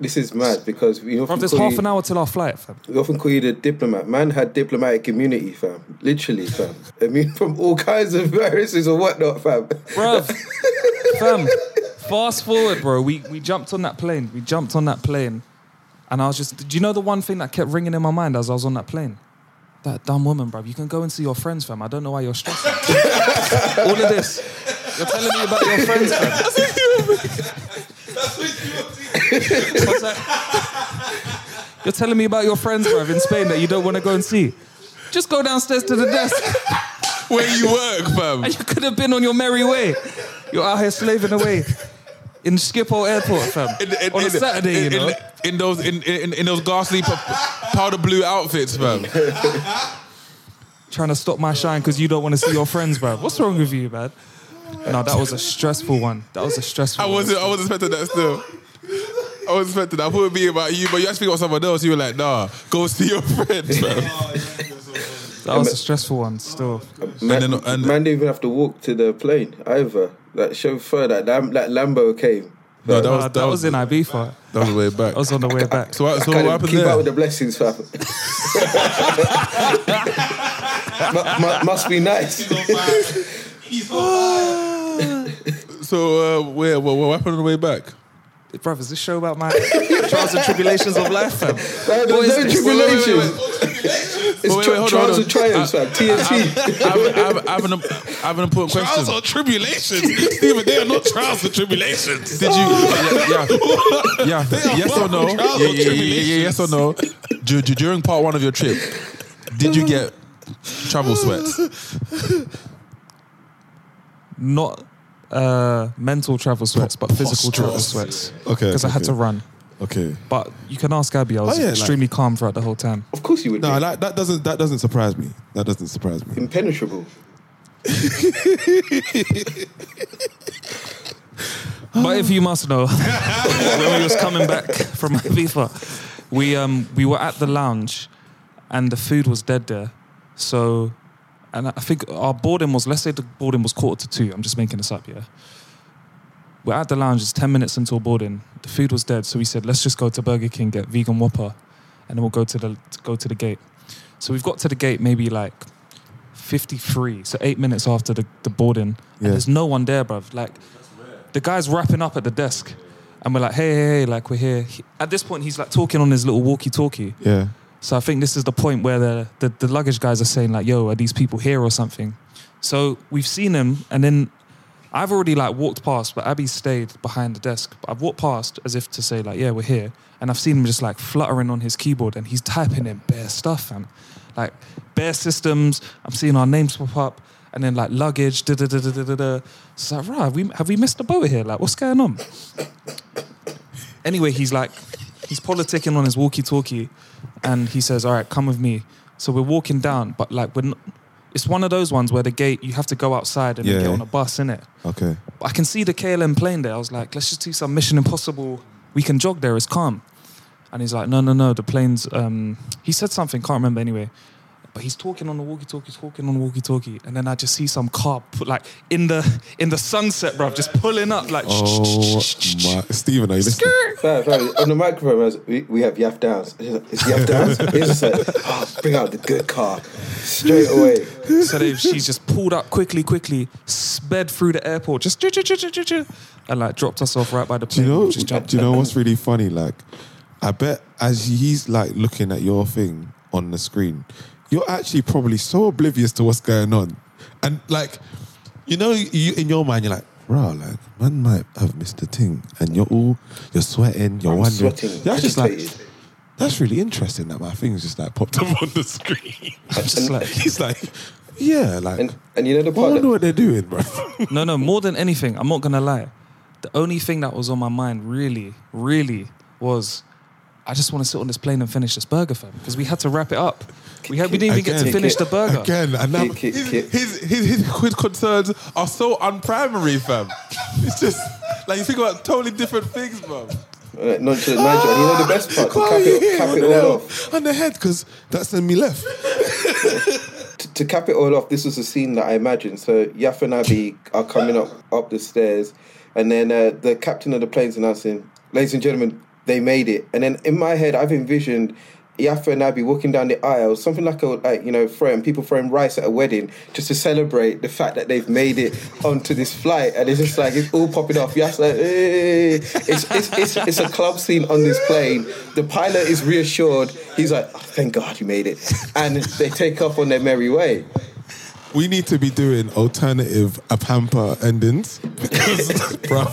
This is mad because we Bro, often, there's call half you, an hour till our flight, fam. we often call you the diplomat. Man had diplomatic immunity, fam. Literally, fam. Immune from all kinds of viruses or whatnot, fam. Bro, fam, fast forward, bro. We we jumped on that plane. We jumped on that plane, and I was just. Do you know the one thing that kept ringing in my mind as I was on that plane? That dumb woman, bro. You can go and see your friends, fam. I don't know why you're stressing. All of this. You're telling me about your friends, fam. You're telling me about your friends, bro, in Spain that you don't want to go and see. Just go downstairs to the desk. Where you work, fam? And you could have been on your merry way. You're out here slaving away in Schiphol Airport, fam. In, in- on a in- Saturday, in, you know. in, those in, in, those ghastly powder blue outfits, fam. trying to stop my shine because you don't want to see your friends, bro. What's wrong with you, man? No, that was a stressful one. That was a stressful I one. wasn't. I wasn't expecting that still. I was expecting that. I thought it'd be about you, but you actually got someone else. You were like, nah, go see your friends, fam. That was a stressful one, still. Man, then- and- man didn't even have to walk to the plane either. That chauffeur, that Lam- that Lambo came. No, that was that, was in Ibiza. That was the way back. I was on the way back. So, what- so Can't what happened keep there? up with the blessings, fam. mu- mu- must be nice. so uh, where what, what happened on the way back? Bruv, is this show about my trials and tribulations of life, fam? Uh, no, What is there's no this? tribulations. It's Wait, tri- wait, hold on, trials and triumphs, fam. TNT. I have, I have, I have, an, I have an important Trials question. or tribulations? Steven, they are not trials and tribulations. Did you? Yeah, yeah, yeah. Yes or no? Yeah, yeah, yeah, yeah, yeah, yes or no? Du- du- During part one of your trip, did you get travel sweats? Not uh, mental travel sweats, but physical travel sweats. Okay, Because I had okay. to run. Okay. But you can ask Abby. I was Oh, yeah, like- extremely calm throughout the whole time. Of course you would. No, be. that, that doesn't that doesn't surprise me. That doesn't surprise me. Impenetrable. But if you must know, when we was coming back from FIFA, we um we were at the lounge, and the food was dead there. So, and I think our boarding was let's say the boarding was quarter to two. I'm just making this up, yeah. We're at the lounge. It's ten minutes until boarding. The food was dead, so we said let's just go to Burger King get vegan Whopper, and then we'll go to the go to the gate. So we've got to the gate maybe like 53, so eight minutes after the, the boarding, and Yeah. there's no one there, bruv. Like the guy's wrapping up at the desk, and we're like, hey, hey, hey, like we're here. He- at this point, he's like talking on his little walkie-talkie. Yeah. So I think this is the point where the, the the luggage guys are saying like, yo, are these people here or something? So we've seen him, and then I've already like walked past, but Abby stayed behind the desk. But I've walked past as if to say like, yeah, we're here, and I've seen him just like fluttering on his keyboard, and he's typing in bare stuff, fam, like bare systems. I'm seeing our names pop up, and then like luggage, da da da da da da. So like, right, have we have we missed the boat here? Like, what's going on? Anyway, he's like, he's politicking on his walkie-talkie, and he says, "All right, come with me." So we're walking down, but like we're. Not, it's one of those ones where the gate you have to go outside and Yeah. get on a bus, in it. Okay. I can see the KLM plane there. I was like, let's just do some Mission Impossible. We can jog there. It's calm. And he's like, no, no, no. The plane's. Um, he said something. Can't remember anyway. But he's talking on the walkie-talkie, talking on the walkie-talkie, and then I just see some car put like in the in the sunset, bruv, just pulling up like. Oh my, Steven, are you listening? Fam, fam, on the microphone, as we, we have Yaf Downs. It's Yaf Downs. He's just like, oh, bring out the good car straight away. So they, she just pulled up quickly, quickly, sped through the airport, just and like dropped us off right by the Do plane. you know? just jumped. Do you know what's really funny? Like, I bet as he's like looking at your thing on the screen, you're actually probably so oblivious to what's going on, and like, you know, you in your mind, you're like, bro, like, man might have missed a thing, and you're all you're sweating, you're I'm wondering. sweating, You're just like, that's really interesting that my thing's just like popped up on the screen. Just like, he's like, yeah, like. And, and you know the part. I part wonder that, what they're doing, bro. no, no, more than anything, I'm not gonna lie. The only thing that was on my mind, really, really, was I just want to sit on this plane and finish this burger, fam, because we had to wrap it up. We had, we didn't even get to Again. finish the burger. Again, and now, Kick, kick, His, kick. his, his, his, his concerns are so unprimary, fam. It's just like you think about totally different things, bro. uh, nonchalant manager. And you know the best part? To cap it, cap on it the, all off. on the head, because that's when me left. to, to cap it all off, this was a scene that I imagined. So Yaf and Abby are coming up up the stairs, and then uh, the captain of the plane's announcing, "Ladies and gentlemen, they made it." And then in my head, I've envisioned Yaf and Abby walking down the aisle, something like a like you know, throwing people throwing rice at a wedding, just to celebrate the fact that they've made it onto this flight. And it's just like it's all popping off. Yaf's like, hey. it's, it's it's it's a club scene on this plane. The pilot is reassured. He's like, oh, "Thank God you made it," and they take off on their merry way. We need to be doing alternative Apampa endings because, bro.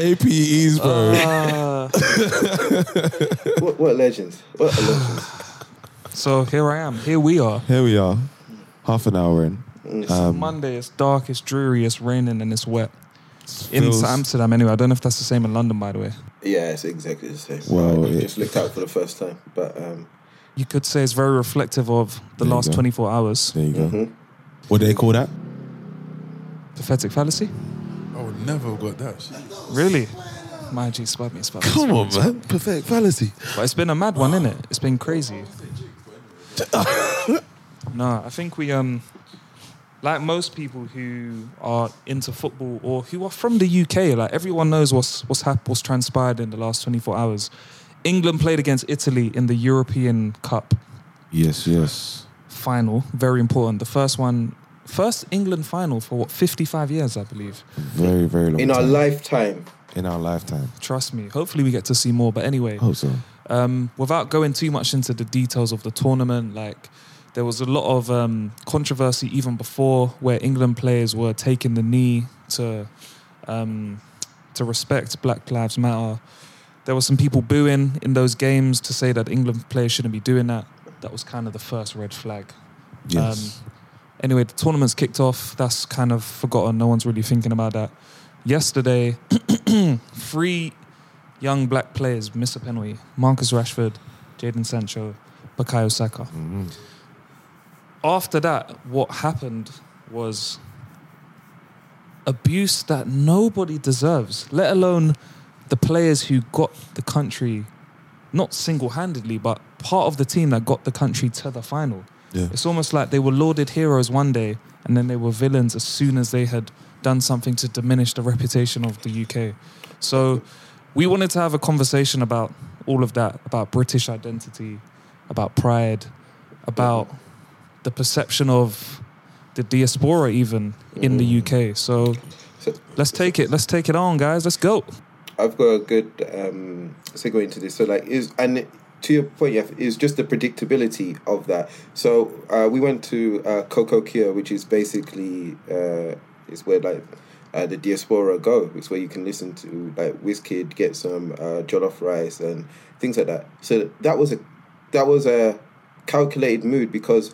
APEs, bro. Uh, What, what legends? What a legends? so here I am. Here we are. Here we are, half an hour in. It's Um, Monday. It's dark. It's dreary. It's raining and it's wet. In feels- Amsterdam, anyway. I don't know if that's the same in London, by the way. Yeah, it's exactly the same. Well, I it- just looked out for the first time, but um, You could say it's very reflective of the There you last go. 24 hours. There you go. Mm-hmm. What do they call that? Pathetic fallacy? I never got that. Really? My G, spud me, spud me. Come on, man. Perfect fallacy. But it's been a mad one, innit? It's been crazy. no, I think we um like most people who are into football or who are from the UK, like everyone knows what's what's hap- what's transpired in the last 24 hours. England played against Italy in the European Cup Yes, yes. final, very important. The first one first England final for what 55 years, I believe. Very, very long In our lifetime. in our lifetime. Trust me. Hopefully, we get to see more. But anyway, Hope so. um, without going too much into the details of the tournament, like there was a lot of um, controversy even before where England players were taking the knee to um, to respect Black Lives Matter. There were some people booing in those games to say that England players shouldn't be doing that. That was kind of the first red flag. Yes. Um, anyway, the tournament's kicked off. That's kind of forgotten. No one's really thinking about that. Yesterday, three young black players miss a penalty. Marcus Rashford, Jadon Sancho, Bukayo Saka. Mhm. After that, what happened was abuse that nobody deserves, let alone the players who got the country, not single handedly, but part of the team that got the country to the final. Yeah. It's almost like they were lauded heroes one day and then they were villains as soon as they had done something to diminish the reputation of the UK. So we wanted to have a conversation about all of that, about British identity, about pride, about the perception of the diaspora even in the UK. So So let's take it. Let's take it on, guys. Let's go. I've got a good um, segue into this. So, like, is and to your point, yeah, is just the predictability of that. So, uh, we went to uh, Coco Kia, which is basically uh, is where like uh, the diaspora go. It's where you can listen to like Wizkid, get some uh, jollof rice and things like that. So that was a that was a calculated mood because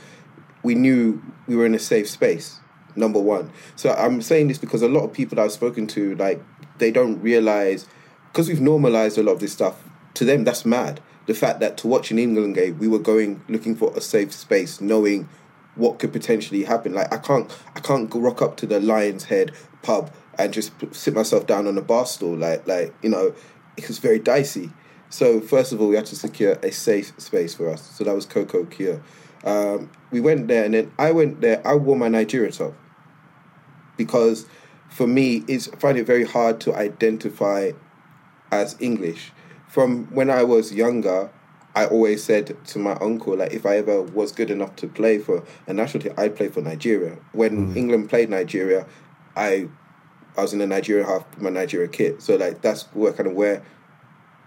we knew we were in a safe space number one so i'm saying this because a lot of people i've spoken to like they don't realize because we've normalized a lot of this stuff to them that's mad the fact that to watch an england game we were going looking for a safe space knowing what could potentially happen like i can't i can't rock up to the lion's head pub and just sit myself down on a bar stool like like you know it was very dicey so first of all, we had to secure a safe space for us. So that was Coco Kia. Um, we went there, and then I went there. I wore my Nigeria top because, for me, it's I find it very hard to identify as English. From when I was younger, I always said to my uncle, like, if I ever was good enough to play for a national team, I'd play for Nigeria. When mm. England played Nigeria, I I was in the Nigeria half, my Nigeria kit. So like that's where kind of where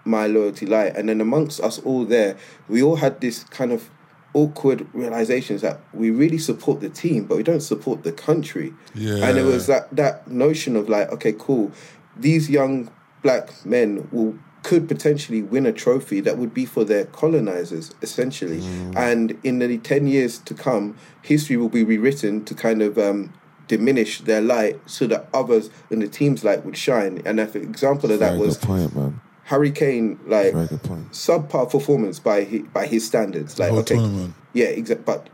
my loyalty lie. And then amongst us all there, we all had this kind of awkward realizations that we really support the team, but we don't support the country. Yeah. And it was that that notion of like, okay, cool, these young black men will could potentially win a trophy that would be for their colonizers, essentially. And in the ten years to come, history will be rewritten to kind of um, diminish their light so that others in the team's light would shine. And an example of that Very was good point, man. Harry Kane, like Very good subpar performance by his, by his standards. Like whole okay, tournament. yeah, exactly. But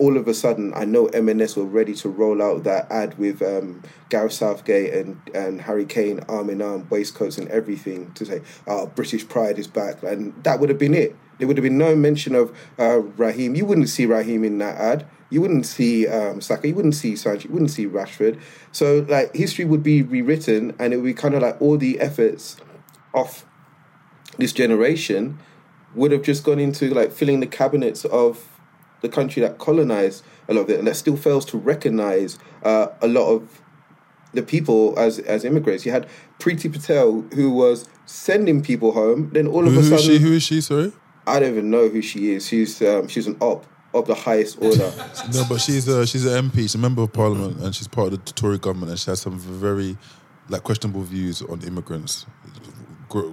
all of a sudden, I know M&S were ready to roll out that ad with um, Gareth Southgate and, and Harry Kane arm in arm, waistcoats and everything to say, "Oh, British pride is back," and that would have been it. There would have been no mention of uh, Raheem. You wouldn't see Raheem in that ad. You wouldn't see um, Saka. You wouldn't see Sancho. You wouldn't see Rashford. So like history would be rewritten, and it would be kind of like all the efforts of this generation would have just gone into like filling the cabinets of the country that colonized a lot of it and that still fails to recognize uh, a lot of the people as as immigrants. You had Priti Patel who was sending people home, then all of Who, a who is sudden she? Who is she? Sorry. I don't even know who she is. She's um, she's an op of the highest order. No, but she's a she's an MP. She's a member of parliament, and she's part of the Tory government, and she has some very like questionable views on immigrants.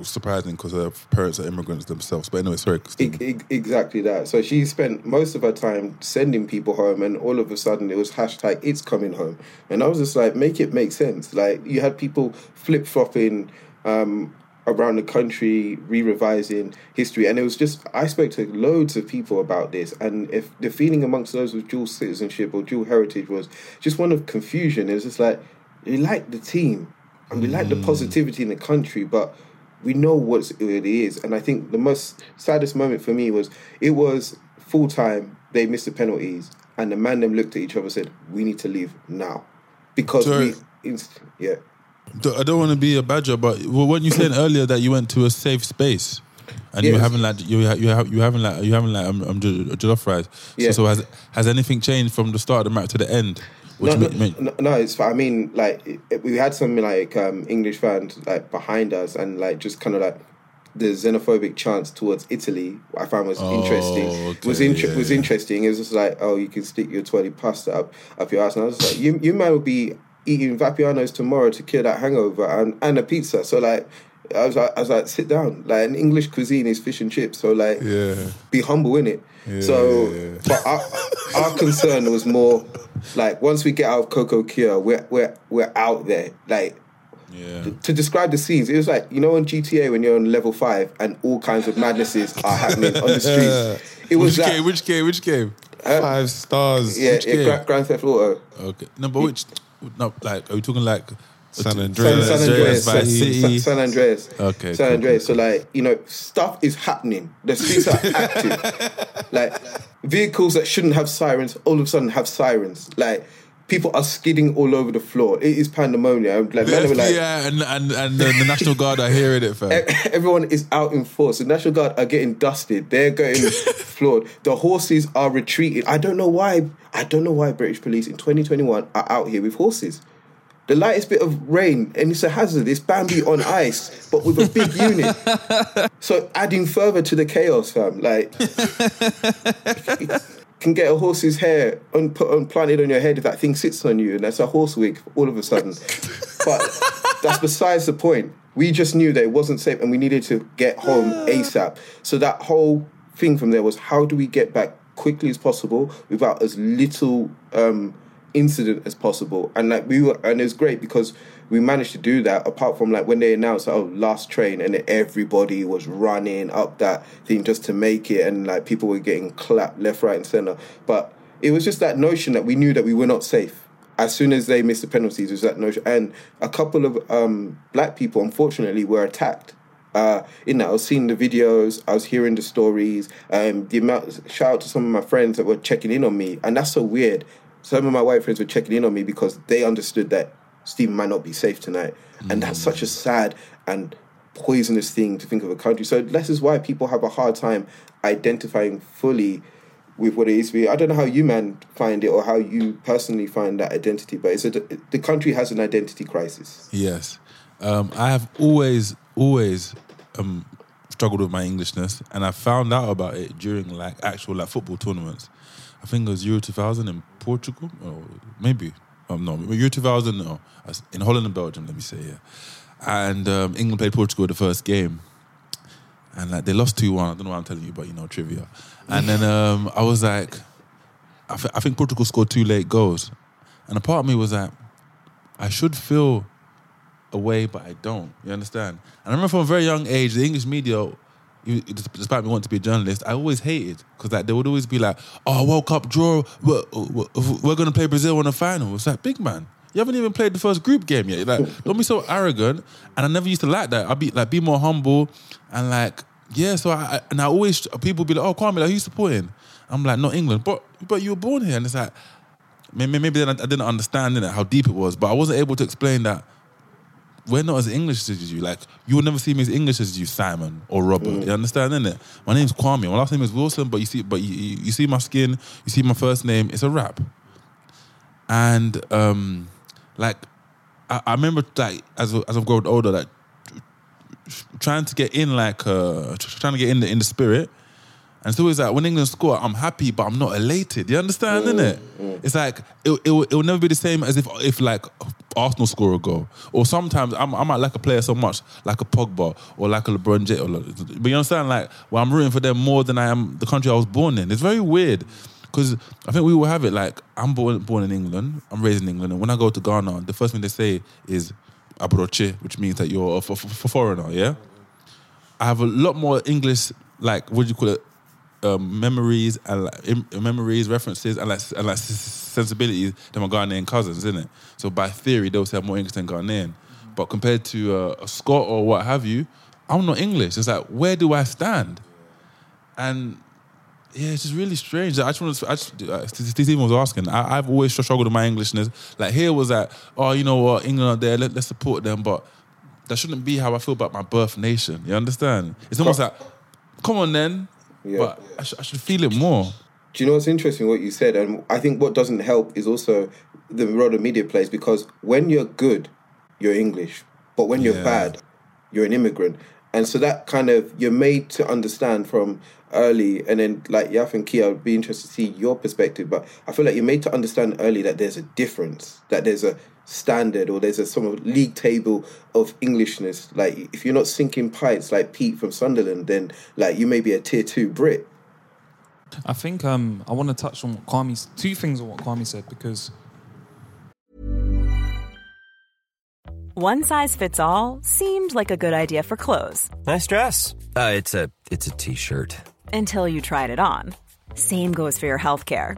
Surprising because her parents are immigrants themselves. But anyway, sorry. E- e- exactly that. So she spent most of her time sending people home, and all of a sudden it was hashtag It's coming home, and I was just like, make it make sense. Like you had people flip flopping um, around the country, re-revising history, and it was just I spoke to loads of people about this, and if the feeling amongst those with dual citizenship or dual heritage was just one of confusion. It was just like we like the team and we like the positivity in the country, but we know what it is. And I think the most saddest moment for me was it was full time. They missed the penalties, and the man them looked at each other and said, "We need to leave now," because Sorry. we, inst- yeah, I don't want to be a badger, but well, weren't you saying earlier that you went to a safe space? And you haven't like you ha- you have you haven't like you haven't like um, um jollof rice. Yeah. So, so has has anything changed from the start of the match to the end? No, no, no, no, it's fine. I mean, like it- we had some like um, English fans like behind us, and like just kind of like the xenophobic chants towards Italy. I found was interesting. was inter- yeah, was yeah. interesting. It was just like, oh, you can stick your twirly pasta up up your ass, and I was like, you you will be eating vapianos tomorrow to cure that hangover and and a pizza. So like. I was like, I was like, sit down. Like, an English cuisine is fish and chips. So like, Yeah. be humble in it. so, yeah, yeah. but our, our concern was more like once we get out of Coco Cure, we're we're we're out there. Like yeah. to describe the scenes, it was like you know on GTA when you're on level five and all kinds of madnesses are happening on the streets. It was Which that. game? Which game? Which game? Five stars. yeah, which yeah game? Grand Theft Auto. Okay. No, but which? No, like, are we talking like San Andreas. San Andreas, San, San Andreas, Okay, San cool, Andreas. So like you know, stuff is happening. The streets are active. like vehicles that shouldn't have sirens, all of a sudden have sirens. Like people are skidding all over the floor. It is pandemonium. Like, The man, they were FBI like and, and, and the, the National Guard are hearing it, fam. everyone is out in force. The National Guard are getting dusted. They're getting floored. The horses are retreating. I don't know why. I don't know why British police in 2021 are out here with horses. The lightest bit of rain, and it's a hazard. It's Bambi on ice, but with a big unit. So adding further to the chaos, fam. Like, can get a horse's hair on, put on planted on your head if that thing sits on you, and that's a horse wig all of a sudden. But that's besides the point. We just knew that it wasn't safe, and we needed to get home ASAP. So that whole thing from there was how do we get back quickly as possible without as little um, incident as possible. And like we were, and it was great because we managed to do that. Apart from like when they announced, oh, last train, and everybody was running up that thing just to make it, and like people were getting clapped left, right, and center. But it was just that notion that we knew that we were not safe. As soon as they missed the penalties, it was that notion, and a couple of um, black people, unfortunately, were attacked uh, you know, I was seeing the videos, I was hearing the stories, um, the amount, shout out to some of my friends that were checking in on me, and that's so weird. Some of my white friends were checking in on me because they understood that Steven might not be safe tonight, and that's such a sad and poisonous thing to think of a country. So this is why people have a hard time identifying fully with what it is. to be. I don't know how you man find it or how you personally find that identity, but it's a, the country has an identity crisis. Yes. Um, I have always, always um, struggled with my Englishness, and I found out about it during like actual like football tournaments. I think it was Euro 2000 in Portugal, or maybe um, no, Euro 2000 no, in Holland and Belgium. Let me say yeah. And um, England played Portugal the first game, and like they lost two one. I don't know what I'm telling you, but you know trivia. And then um, I was like, I, th- I think Portugal scored two late goals, and a part of me was like, I should feel away, but I don't. You understand? And I remember from a very young age, the English media, despite me wanting to be a journalist, I always hated because like they would always be like, "Oh, World Cup draw, we're, we're going to play Brazil in the final." It's like, big man, you haven't even played the first group game yet. Like, don't be so arrogant. And I never used to like that. I'd be like, be more humble and like, yeah. So I and I always people be like, "Oh, Kwame, like, who's supporting?" I'm like, not England, but but you were born here, and it's like. Maybe, maybe then I, didn't understand innit, how deep it was, but I wasn't able to explain that we're not as English as you. Like, you will never see me as English as you, Simon or Robert. You understand, innit? My name's Kwame. My last name is Wilson, but you see, but you, you you see my skin, you see my first name, it's a rap. And um, like, I, I remember like as as I've grown older, like trying to get in, like uh, trying to get in the in the spirit. And it's always like when England score, I'm happy, but I'm not elated. You understand, innit? Mm, mm. It's like it, it, will, it will never be the same as if if like Arsenal score a goal. Or sometimes I'm, I might like a player so much, like a Pogba or like a LeBron James. Like, but you understand, like, well, I'm rooting for them more than I am the country I was born in. It's very weird. Because I think we will have it like, I'm born, born in England, I'm raised in England, and when I go to Ghana, the first thing they say is abroche, which means that you're a f- f- foreigner, yeah? I have a lot more English, like what do you call it, um, memories and like, im- memories, references, and like and like sensibilities than my Ghanaian cousins, isn't it? So by theory, they'll say I'm more English than Ghanaian. But compared to uh, a Scot or what have you, I'm not English. It's like where do I stand? And yeah, it's just really strange. I just want to. I just, uh, Steven was asking. I, I've always struggled with my Englishness. Like here was that. Oh, you know what? England are there. Let, let's support them. But that shouldn't be how I feel about my birth nation. You understand? It's almost like, come on then. Yeah. But I, sh- I should feel it more. Do you know what's interesting? What you said, and I think what doesn't help is also the role the media plays because when you're good, you're English, but when you're Yeah. bad, you're an immigrant, and so that kind of you're made to understand from early, and then like Yaf and Kia, I'd be interested to see your perspective, but I feel like you're made to understand early that there's a difference, that there's a standard or there's a sort of league table of Englishness. Like if you're not sinking pints like Pete from Sunderland, then like you may be a tier two Brit. I think um, I want to touch on what Kwame. Two things on what Kwame said because One size fits all seemed like a good idea for clothes Nice dress. Uh, it's a it's a t-shirt. until you tried it on. Same goes for your healthcare.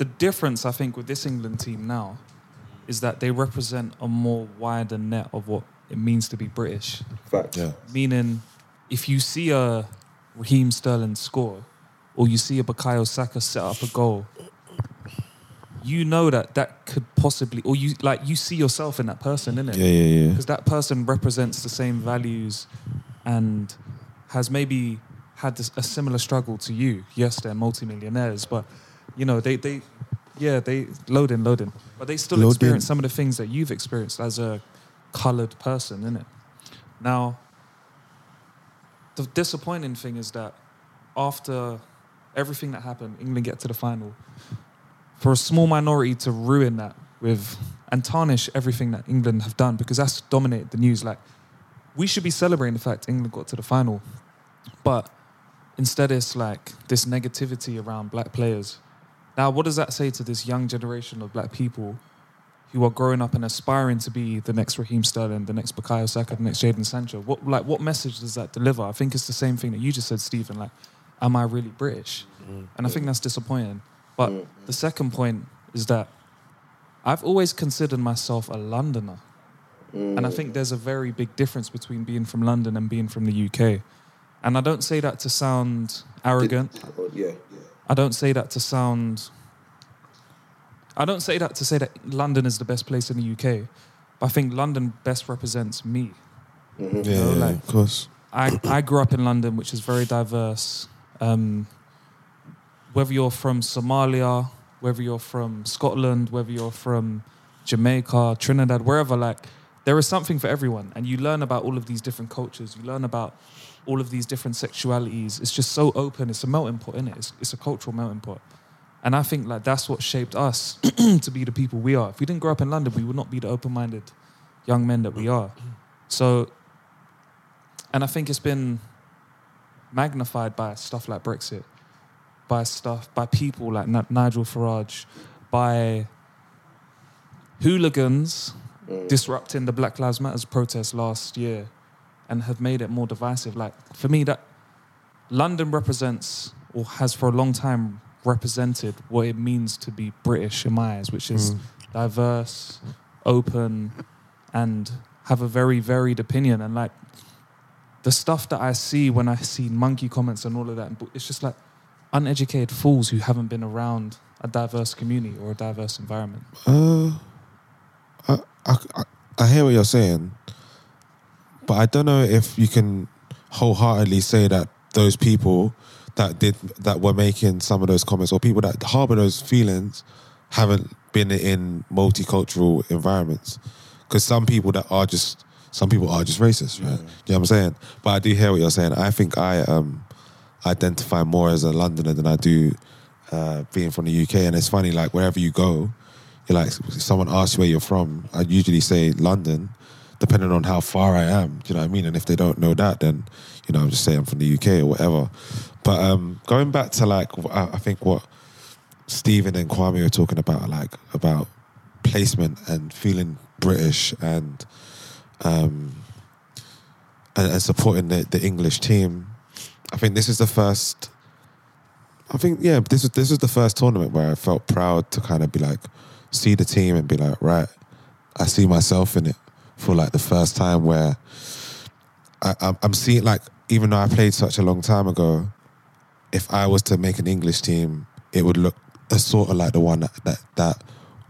The difference I think with this England team now is that they represent a more wider net of what it means to be British. Fact. Yeah. Meaning, if you see a Raheem Sterling score, or you see a Bukayo Saka set up a goal, you know that that could possibly, or you like you see yourself in that person, innit? Yeah, yeah, yeah. Because that person represents the same values, and has maybe had this, a similar struggle to you. Yes, they're multimillionaires, but you know they they, yeah, they load in, load in, but they still Load in. experience some of the things that you've experienced as a coloured person, innit? Now, the disappointing thing is that after everything that happened, England get to the final. For a small minority to ruin that with and tarnish everything that England have done because that's dominated the news. Like we should be celebrating the fact England got to the final, but instead it's like this negativity around black players. Now, what does that say to this young generation of black people who are growing up and aspiring to be the next Raheem Sterling, the next Bukayo Saka, the next Jadon Sancho? What like what message does that deliver? I think it's the same thing that you just said, Steven. Like, am I really British? Mm. And I think that's disappointing. But the second point is that I've always considered myself a Londoner. And I mm. think there's a very big difference between being from London and being from the UK. And I don't say that to sound arrogant. Oh, yeah. I don't say that to sound. I don't say that to say that London is the best place in the UK. But I think London best represents me. Yeah, know, like- of course. I, I grew up in London, which is very diverse. Um, whether you're from Somalia, whether you're from Scotland, whether you're from Jamaica, Trinidad, wherever, like there is something for everyone, and you learn about all of these different cultures. You learn about all of these different sexualities. It's just so open. It's a melting pot, is it? It's, it's a cultural melting pot, and I think like that's what shaped us to be the people we are. If we didn't grow up in London, we would not be the open-minded young men that we are. So and I think it's been magnified by stuff like Brexit, by stuff, by people like N- Nigel Farage, by hooligans mm. disrupting the Black Lives Matters protest last year and have made it more divisive. Like, for me, that London represents or has for a long time represented what it means to be British in my eyes, which is Mm. diverse, open, and have a very varied opinion. And like, the stuff that I see when I see monkey comments and all of that, it's just like uneducated fools who haven't been around a diverse community or a diverse environment. Uh, I, I, I- I hear what you're saying, but I don't know if you can wholeheartedly say that those people that did that were making some of those comments or people that harbor those feelings haven't been in multicultural environments. Because some people that are just some people are just racist, right? Do you know what I'm saying? But I do hear what you're saying. I think I um, identify more as a Londoner than I do uh, being from the UK. And it's funny, like wherever you go, you're like, someone asks you where you're from, I usually say London. Depending on how far I am. Do you know what I mean? And if they don't know that, then you know I'm just saying I'm from the UK or whatever. But um, going back to like I, think what Steven and Kwame were talking about, like about placement and feeling British and um, and, and supporting the, the English team. I think this is the first. I think yeah, this is this is the first tournament where I felt proud to kind of be like, see the team and be like, right, I see myself in it for like the first time where I, I'm, seeing like even though I played such a long time ago, if I was to make an English team, it would look a sort of like the one that, that that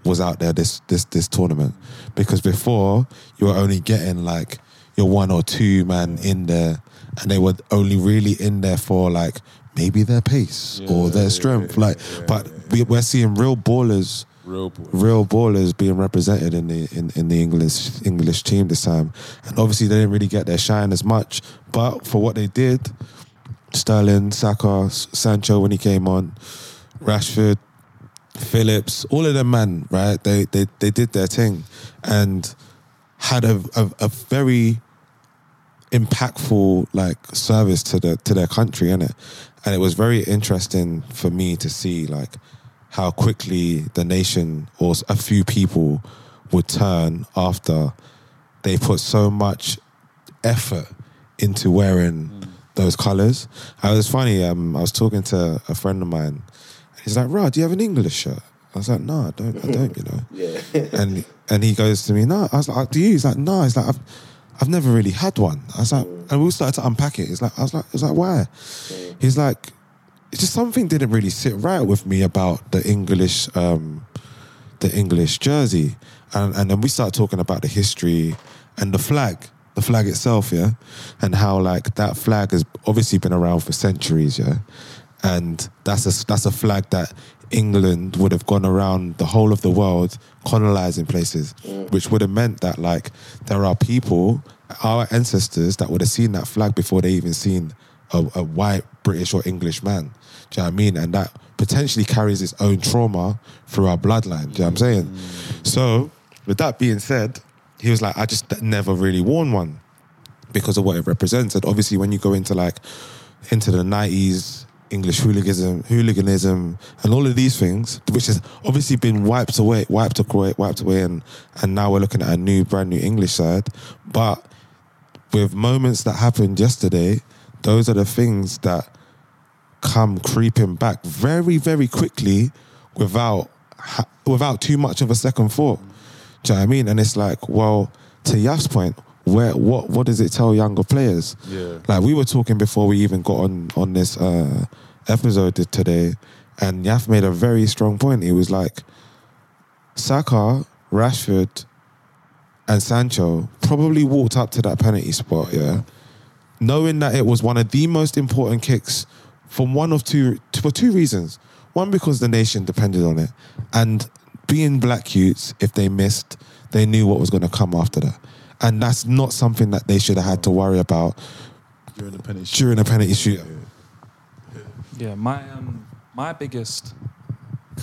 was out there this this this tournament. Because before you were only getting like your one or two man in there and they were only really in there for like maybe their pace or their strength. like but we, we're seeing real ballers Real ball. real ballers being represented in the in, in the English English team this time and obviously they didn't really get their shine as much but for what they did Sterling Saka Sancho when he came on Rashford Phillips, all of them man, right? They they they did their thing and had a a, a very impactful like service to the to their country, innit? And it was very interesting for me to see like how quickly the nation or a few people would turn after they put so much effort into wearing mm. those colors. I was funny. Um, I was talking to a friend of mine. and He's like, "Rod, do you have an English shirt?" I was like, "No, I don't. I don't. You know." Yeah. and and he goes to me, "No." I was like, uh, "Do you?" He's like, "No." He's like, "I've I've never really had one." I was like, mm. and we all started to unpack it. He's like, "I was like, I was like, why?" Mm. He's like, "It's just something didn't really sit right with me about the English, um, the English jersey." And and then we started talking about the history and the flag, the flag itself, yeah, and how like that flag has obviously been around for centuries, yeah, and that's a that's a flag that England would have gone around the whole of the world colonizing places, which would have meant that like there are people, our ancestors, that would have seen that flag before they even seen a, a white British or English man. Know what I mean? And that potentially carries its own trauma through our bloodline. Do you know what I'm saying? So, with that being said, he was like, I just never really worn one because of what it represents. And obviously, when you go into like into the nineties, English hooliganism, hooliganism, and all of these things, which has obviously been wiped away, wiped away, wiped away, and and now we're looking at a new, brand new English side. But with moments that happened yesterday, those are the things that come creeping back very, very quickly without without too much of a second thought. Do you know what I mean? And it's like, well, to Yaf's point, where what what does it tell younger players? Yeah. Like we were talking before we even got on on this uh, episode today, and Yaf made a very strong point. He was like, Saka, Rashford, and Sancho probably walked up to that penalty spot, yeah, knowing that it was one of the most important kicks from one of two for two reasons. One because the nation depended on it, and being black youths, if they missed, they knew what was going to come after that, and that's not something that they should have had to worry about During the penalty during a penalty shootout. Yeah, my um, my biggest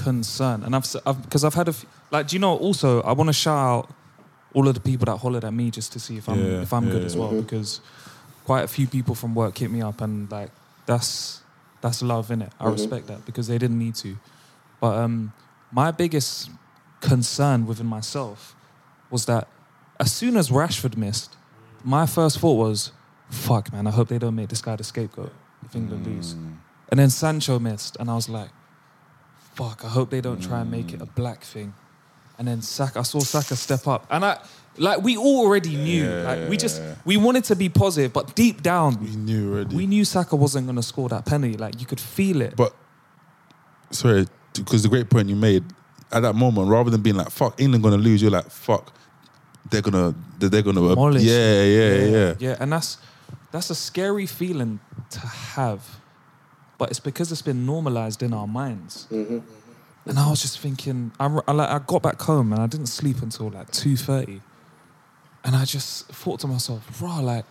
concern, and I've because I've, 'cause I've had a f- like, do you know? Also, I want to shout out all of the people that hollered at me just to see if I'm Yeah, if I'm good yeah. as well, because quite a few people from work hit me up, and like that's that's love in it. I Mhm. respect that because they didn't need to, but um, my biggest concern within myself was that as soon as Rashford missed, my first thought was, "Fuck, man! I hope they don't make this guy the scapegoat if England lose." And then Sancho missed, and I was like, "Fuck! I hope they don't try and make it a black thing." And then Saka, I saw Saka step up, and I like we all already knew, like we just we wanted to be positive, but deep down we knew already. We knew Saka wasn't going to score that penalty. Like you could feel it. But sorry, because the great point you made at that moment, rather than being like "fuck," England gonna lose, you're like "fuck," they're gonna they're, they're gonna Demolish yeah, it. yeah, yeah, yeah. And that's that's a scary feeling to have, but it's because it's been normalized in our minds. Mm-hmm. And I was just thinking, I, I, like, I got back home and I didn't sleep until like two thirty, and I just thought to myself, "Bro, like,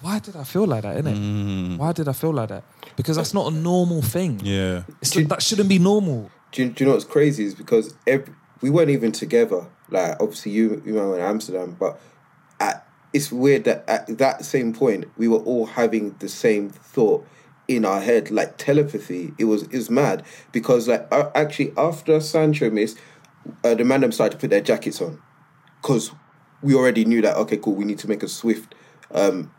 why did I feel like that? Innit? Mm. Why did I feel like that? Because that's not a normal thing. Yeah, it's, that shouldn't be normal. Do you, do you know what's crazy is because every, we weren't even together. Like obviously you you went to Amsterdam, but it's weird that at that same point we were all having the same thought in our head, like telepathy. It was it was mad because like uh, actually after Sancho missed, uh, the man started to put their jackets on because we already knew that okay, cool, we need to make a swift. Um,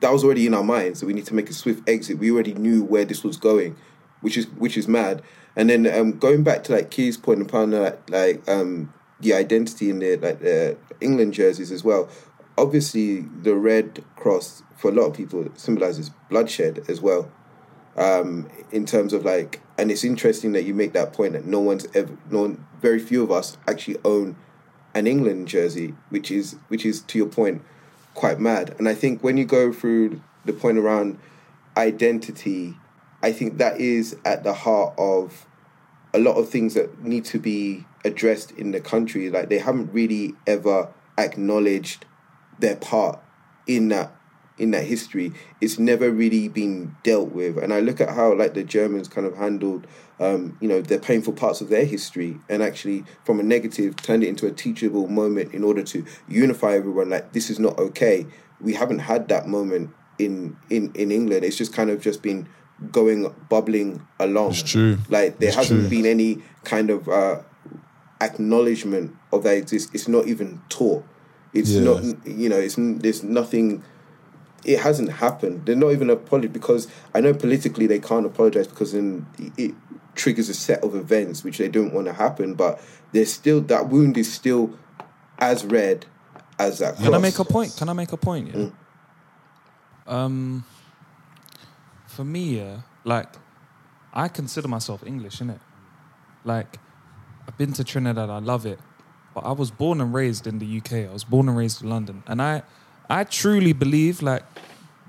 that was already in our minds. We need to make a swift exit. We already knew where this was going, which is which is mad. And then um, going back to like Key's point upon uh, like um, the identity in the like the England jerseys as well. Obviously, the red cross for a lot of people symbolizes bloodshed as well. Um, in terms of like, and it's interesting that you make that point that no one's ever, no one, very few of us actually own an England jersey, which is which is to your point, quite mad. And I think when you go through the point around identity, I think that is at the heart of a lot of things that need to be addressed in the country. Like they haven't really ever acknowledged their part in that in that history. It's never really been dealt with. And I look at how like the Germans kind of handled um, you know, the painful parts of their history and actually from a negative turned it into a teachable moment in order to unify everyone like this is not okay. We haven't had that moment in in in England. It's just kind of just been going bubbling along. It's true. Like there It's hasn't true. been any kind of uh, acknowledgement of that It's, It's not even taught. It's Yeah. not you know. It's there's nothing. It hasn't happened. They're not even apology because I know politically they can't apologize because then it triggers a set of events which they don't want to happen. But there's still that wound is still as red as that. Can I make a point? Can I make a point? Mm. Um, for me, yeah, like I consider myself English, innit? Like I've been to Trinidad, I love it, but I was born and raised in the UK. I was born and raised in London, and I, I truly believe like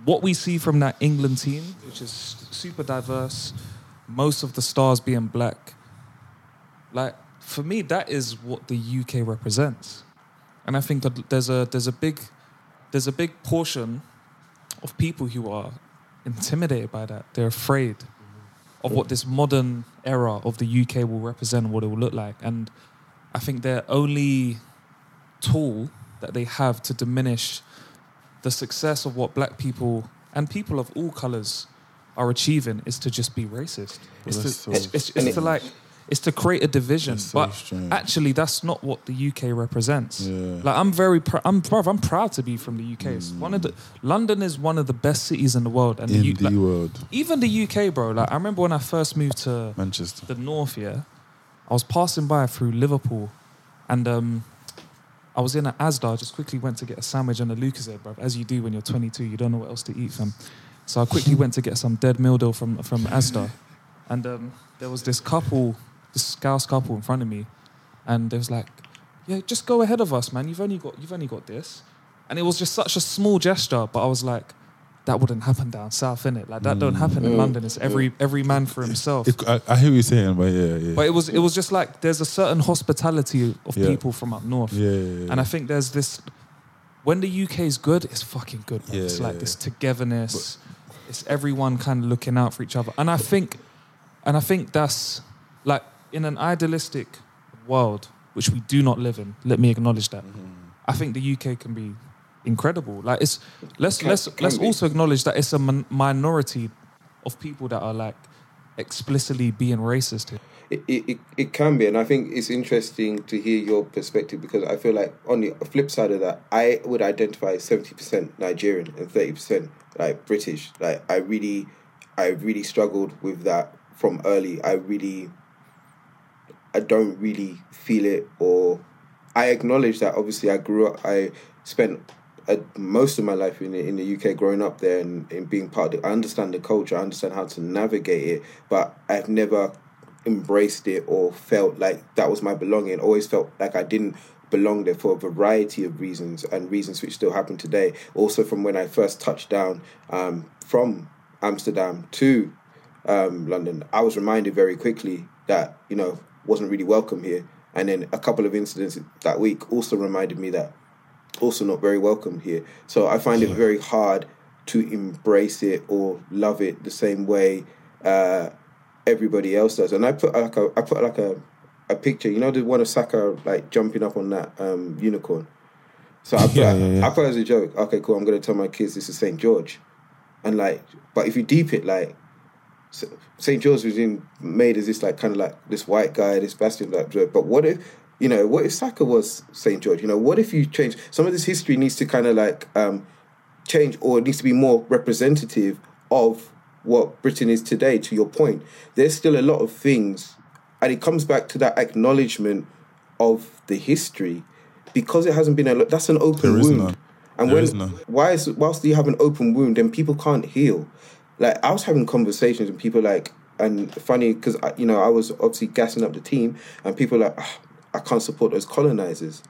what we see from that England team, which is super diverse, most of the stars being black. Like for me, that is what the UK represents and I think that there's a there's a big there's a big portion of people who are intimidated by that. They're afraid of what this modern era of the UK will represent, what it will look like, and I think their only tool that they have to diminish the success of what black people and people of all colors are achieving is to just be racist. It's to, so- it's, it's, it's to like it's to create a division, so but strange. actually that's not what the UK represents. Yeah. Like I'm very, pr- I'm, bruv, I'm proud to be from the UK. It's one of the London is one of the best cities in the world, and in U- the like, world, even the UK, bro. Like I remember when I first moved to Manchester. the north, yeah, I was passing by through Liverpool, and um, I was in an Asda. I just quickly went to get a sandwich and a Lucozade, bro. As you do when you're 22, you don't know what else to eat, fam. So I quickly went to get some dead mildew from from Asda, and um, there was this couple, this Scouse couple in front of me, and they was like, "Yeah, just go ahead of us, man. You've only got you've only got this," and it was just such a small gesture, but I was like. That wouldn't happen down south, innit? Like that don't happen in Mm. London. It's every every man for himself. It, I, I hear what you're saying, but yeah, yeah. But it was it was just like there's a certain hospitality of Yeah. people from up north, yeah, yeah, yeah. and I think there's this when the UK is good, it's fucking good. bro. Yeah, it's yeah, like this yeah. togetherness. it's everyone kind of looking out for each other, and I think, and I think that's like in an idealistic world which we do not live in. Let me acknowledge that. I think the UK can be incredible. Like it's let's Can- let's can let's be. also acknowledge that it's a min- minority of people that are like explicitly being racist here. It, it, it, it can be, and I think it's interesting to hear your perspective because I feel like on the flip side of that, I would identify seventy percent Nigerian and thirty percent like British. Like I really, I really struggled with that from early. I really, I don't really feel it, or I acknowledge that. Obviously, I grew up. I spent most of my life in the, in the UK, growing up there and, and being part of. The, I understand the culture. I understand how to navigate it, but I've never embraced it or felt like that was my belonging. Always felt like I didn't belong there for a variety of reasons and reasons which still happen today. Also, from when I first touched down um, from Amsterdam to um, London, I was reminded very quickly that you know wasn't really welcome here. And then a couple of incidents that week also reminded me that also not very welcome here. So I find it very hard to embrace it or love it the same way uh, everybody else does. And I put like a I put like a a picture. You know the one of Saka like jumping up on that um, unicorn. So I put, Yeah, yeah, yeah. I put it as a joke. Okay, cool. I'm gonna tell my kids this is St George, and like, but if you deep it, like, St George was in, made as this like kind of like this white guy, this bastion. Like, but what if, you know, what if Saka was St George? You know, what if you change some of this history needs to kind of like um, change or it needs to be more representative of what Britain is today. To your point, there's still a lot of things, and it comes back to that acknowledgement of the history because it hasn't been a lot. That's an open There is wound. none. And There when is none. why is whilst you have an open wound, then people can't heal. Like I was having conversations and people like, and funny because you know I was obviously gassing up the team, and people like, "Ah, I can't support those colonizers.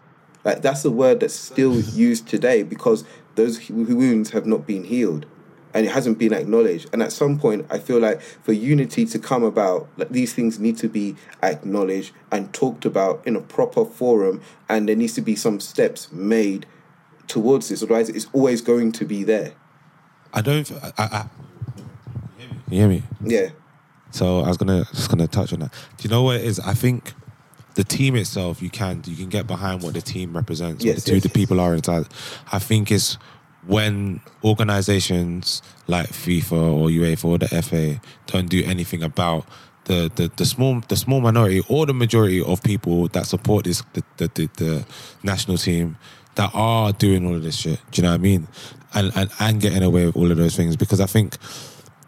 Like that's a word that's still used today because those wounds have not been healed, and it hasn't been acknowledged. And at some point, I feel like for unity to come about, like these things need to be acknowledged and talked about in a proper forum, and there needs to be some steps made towards this. Otherwise, it's always going to be there. I don't. I, I, you hear me? Yeah. So I was gonna just gonna touch on that. Do you know what it is? I think the team itself, you can you can get behind what the team represents, Yes, what the two yes, the people are inside. I think it's when organizations like FIFA or UEFA or the FA don't do anything about the, the, the small the small minority or the majority of people that support this the, the, the, the national team that are doing all of this shit. Do you know what I mean? And, and and getting away with all of those things because I think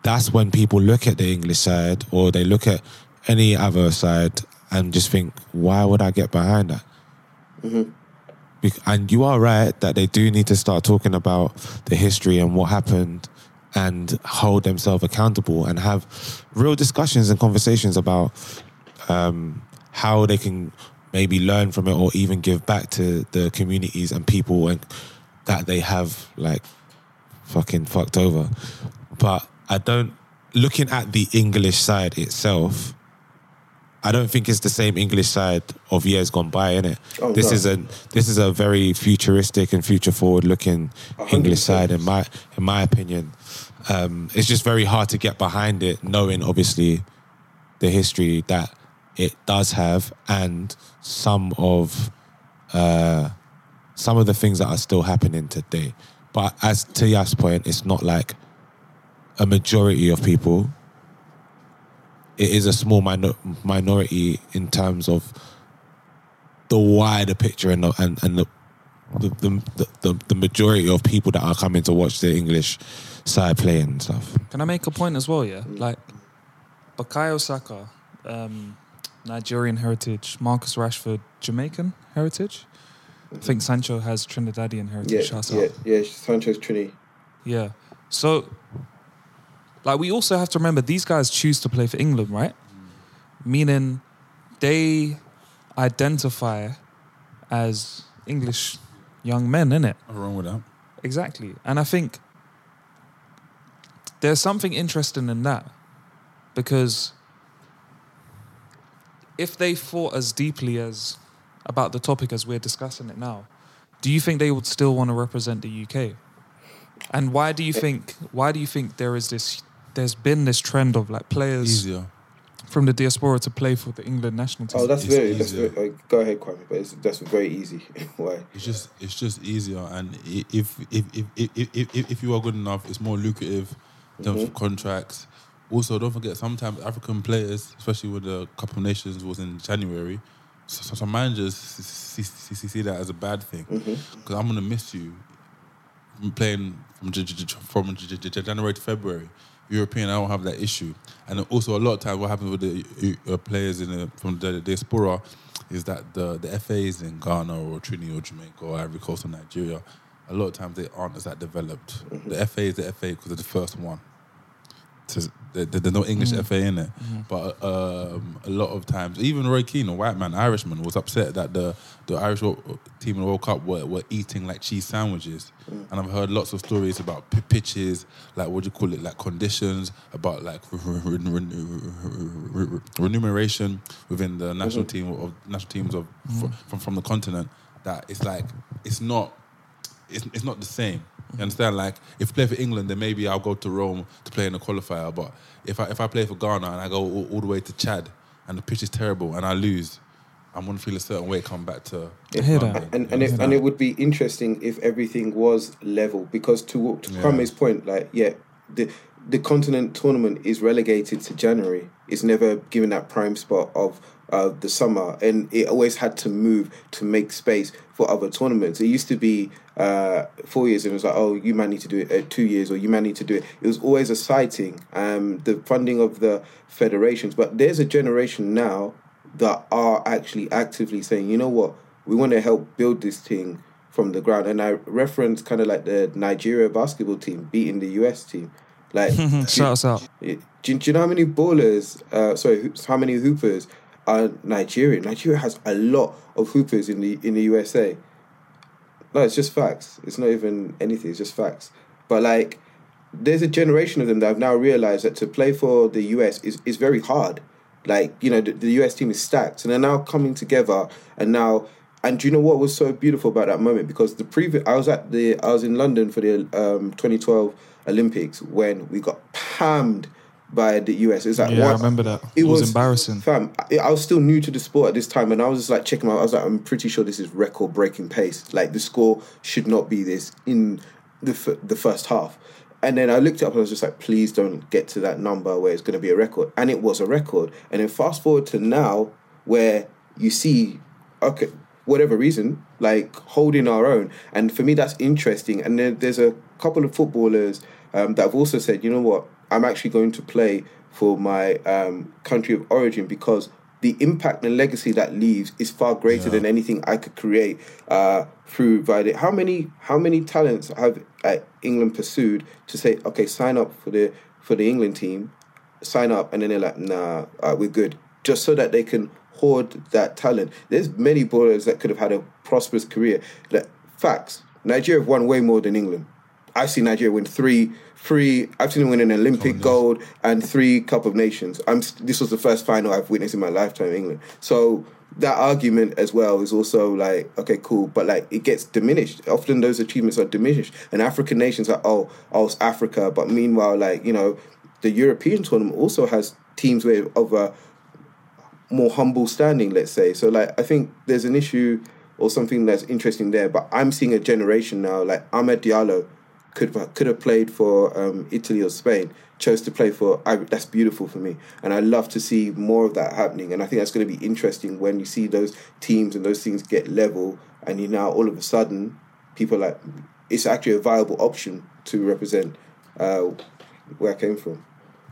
that's when people look at the English side or they look at any other side and just think, why would I get behind that? Bec- And you are right that they do need to start talking about the history and what happened and hold themselves accountable and have real discussions and conversations about um, how they can maybe learn from it or even give back to the communities and people and that they have like fucking fucked over. But I don't looking at the English side itself. I don't think it's the same English side of years gone by, innit? Oh, this no. is a this is a very futuristic and future forward looking English side in my in my opinion. Um, it's just very hard to get behind it, knowing obviously the history that it does have and some of uh, some of the things that are still happening today. But as to Yaf's point, it's not like a majority of people. It is a small minor- minority in terms of the wider picture and the, and, and the, the, the, the, the majority of people that are coming to watch the English side play and stuff. Can I make a point as well? Yeah, like Bukayo Saka, um, Nigerian heritage. Marcus Rashford, Jamaican heritage. I think Sancho has Trinidadian heritage. Yeah, Shouts yeah, out. yeah. Sancho's Trini. Yeah. So, like, we also have to remember these guys choose to play for England, right? Meaning they identify as English young men, innit? Nothing wrong with that. Exactly. And I think there's something interesting in that because if they thought as deeply as about the topic as we're discussing it now, do you think they would still want to represent the UK? And why do you think why do you think there is this there's been this trend of like players Easier. from the diaspora to play for the England national team? Oh, that's It's very. That's very uh, go ahead, Kwame. But it's, that's very easy. Why? It's just it's just easier, and if if if if if, if, if you are good enough, it's more lucrative in terms of contracts. Also, don't forget sometimes African players, especially with the Cup of Nations was in January, so, so some managers see, see, see, see that as a bad thing because I'm gonna miss you from playing from J- J- J- from J- J- J- January to February. European, I don't have that issue, and also a lot of times what happens with the uh, players in the, from the diaspora is that the the FAs in Ghana or Trinidad or Jamaica or Ivory Coast or Nigeria, a lot of times they aren't as that developed. The FA is the FA because they're the first one. There- there's no English mm. FA in it, mm-hmm. but um, a lot of times, even Roy Keane, a white man, Irishman, was upset that the the Irish team in the World Cup were, were eating like cheese sandwiches, mm. and I've heard lots of stories about p- pitches, like what do you call it, like conditions, about like re- re- re- re- remuneration within the national mm-hmm. team of national teams of mm-hmm. from from the continent. That it's like it's not it's, it's not the same. You understand? Like if I play for England, then maybe I'll go to Rome to play in the qualifier. But if I if I play for Ghana and I go all, all the way to Chad and the pitch is terrible and I lose, I'm gonna feel a certain way. Come back to I hear London. that. and and, if, and it would be interesting if everything was level because to to Yeah. Kwame's point, like yeah, the the continent tournament is relegated to January. It's never given that prime spot of uh, the summer, and it always had to move to make space for other tournaments. It used to be uh, four years, and it was like, oh, you might need to do it uh, two years, or you might need to do it. It was always a sighting. Um, the funding of the federations, but there's a generation now that are actually actively saying, you know what, we want to help build this thing from the ground. And I reference kind of like the Nigeria basketball team beating the US team. Like, Shout us out. do, do you know how many ballers, uh, sorry, hoops- how many hoopers are Nigerian? Nigeria has a lot of hoopers in the in the USA. No, it's just facts. It's not even anything. It's just facts. But like, there's a generation of them that have now realized that to play for the US is, is very hard. Like, you know, the, the US team is stacked, and they're now coming together. And now, and do you know what was so beautiful about that moment? Because the previous, I was at the, I was in London for the um, 2012 Olympics when we got pammed by the US. It's like, Yeah, I remember that. It was embarrassing. Fam, I, I was still new to the sport at this time, and I was just like checking out. I was like, I'm pretty sure this is record breaking pace. Like the score should not be this in the f- the first half. And then I looked it up and I was just like, please don't get to that number where it's going to be a record. And it was a record. And then fast forward to now where you see, okay, whatever reason, like holding our own. And for me, that's interesting. And then there's a couple of footballers um, that have also said, you know what, I'm actually going to play for my um, country of origin because the impact and legacy that leaves is far greater than anything I could create uh, through Violet. How many how many talents have uh, England pursued to say, okay, sign up for the for the England team, sign up, and then they're like, nah, uh, we're good, just so that they can hoard that talent. There's many ballers that could have had a prosperous career. Like, facts, Nigeria have won way more than England. I've seen Nigeria win three, three. I've seen them win an Olympic gold and three Cup of Nations. I'm. This was the first final I've witnessed in my lifetime in England. So that argument as well is also like okay, cool, but like it gets diminished. Often those achievements are diminished, and African nations are oh, oh, it's Africa. But meanwhile, like you know, the European tournament also has teams with of a more humble standing, let's say. So like I think there's an issue or something that's interesting there. But I'm seeing a generation now, like Amad Diallo could could have played for um, Italy or Spain, chose to play for Ivory. That's beautiful for me, and I love to see more of that happening. And I think that's going to be interesting when you see those teams and those things get level, and you now all of a sudden people like it's actually a viable option to represent uh, where I came from.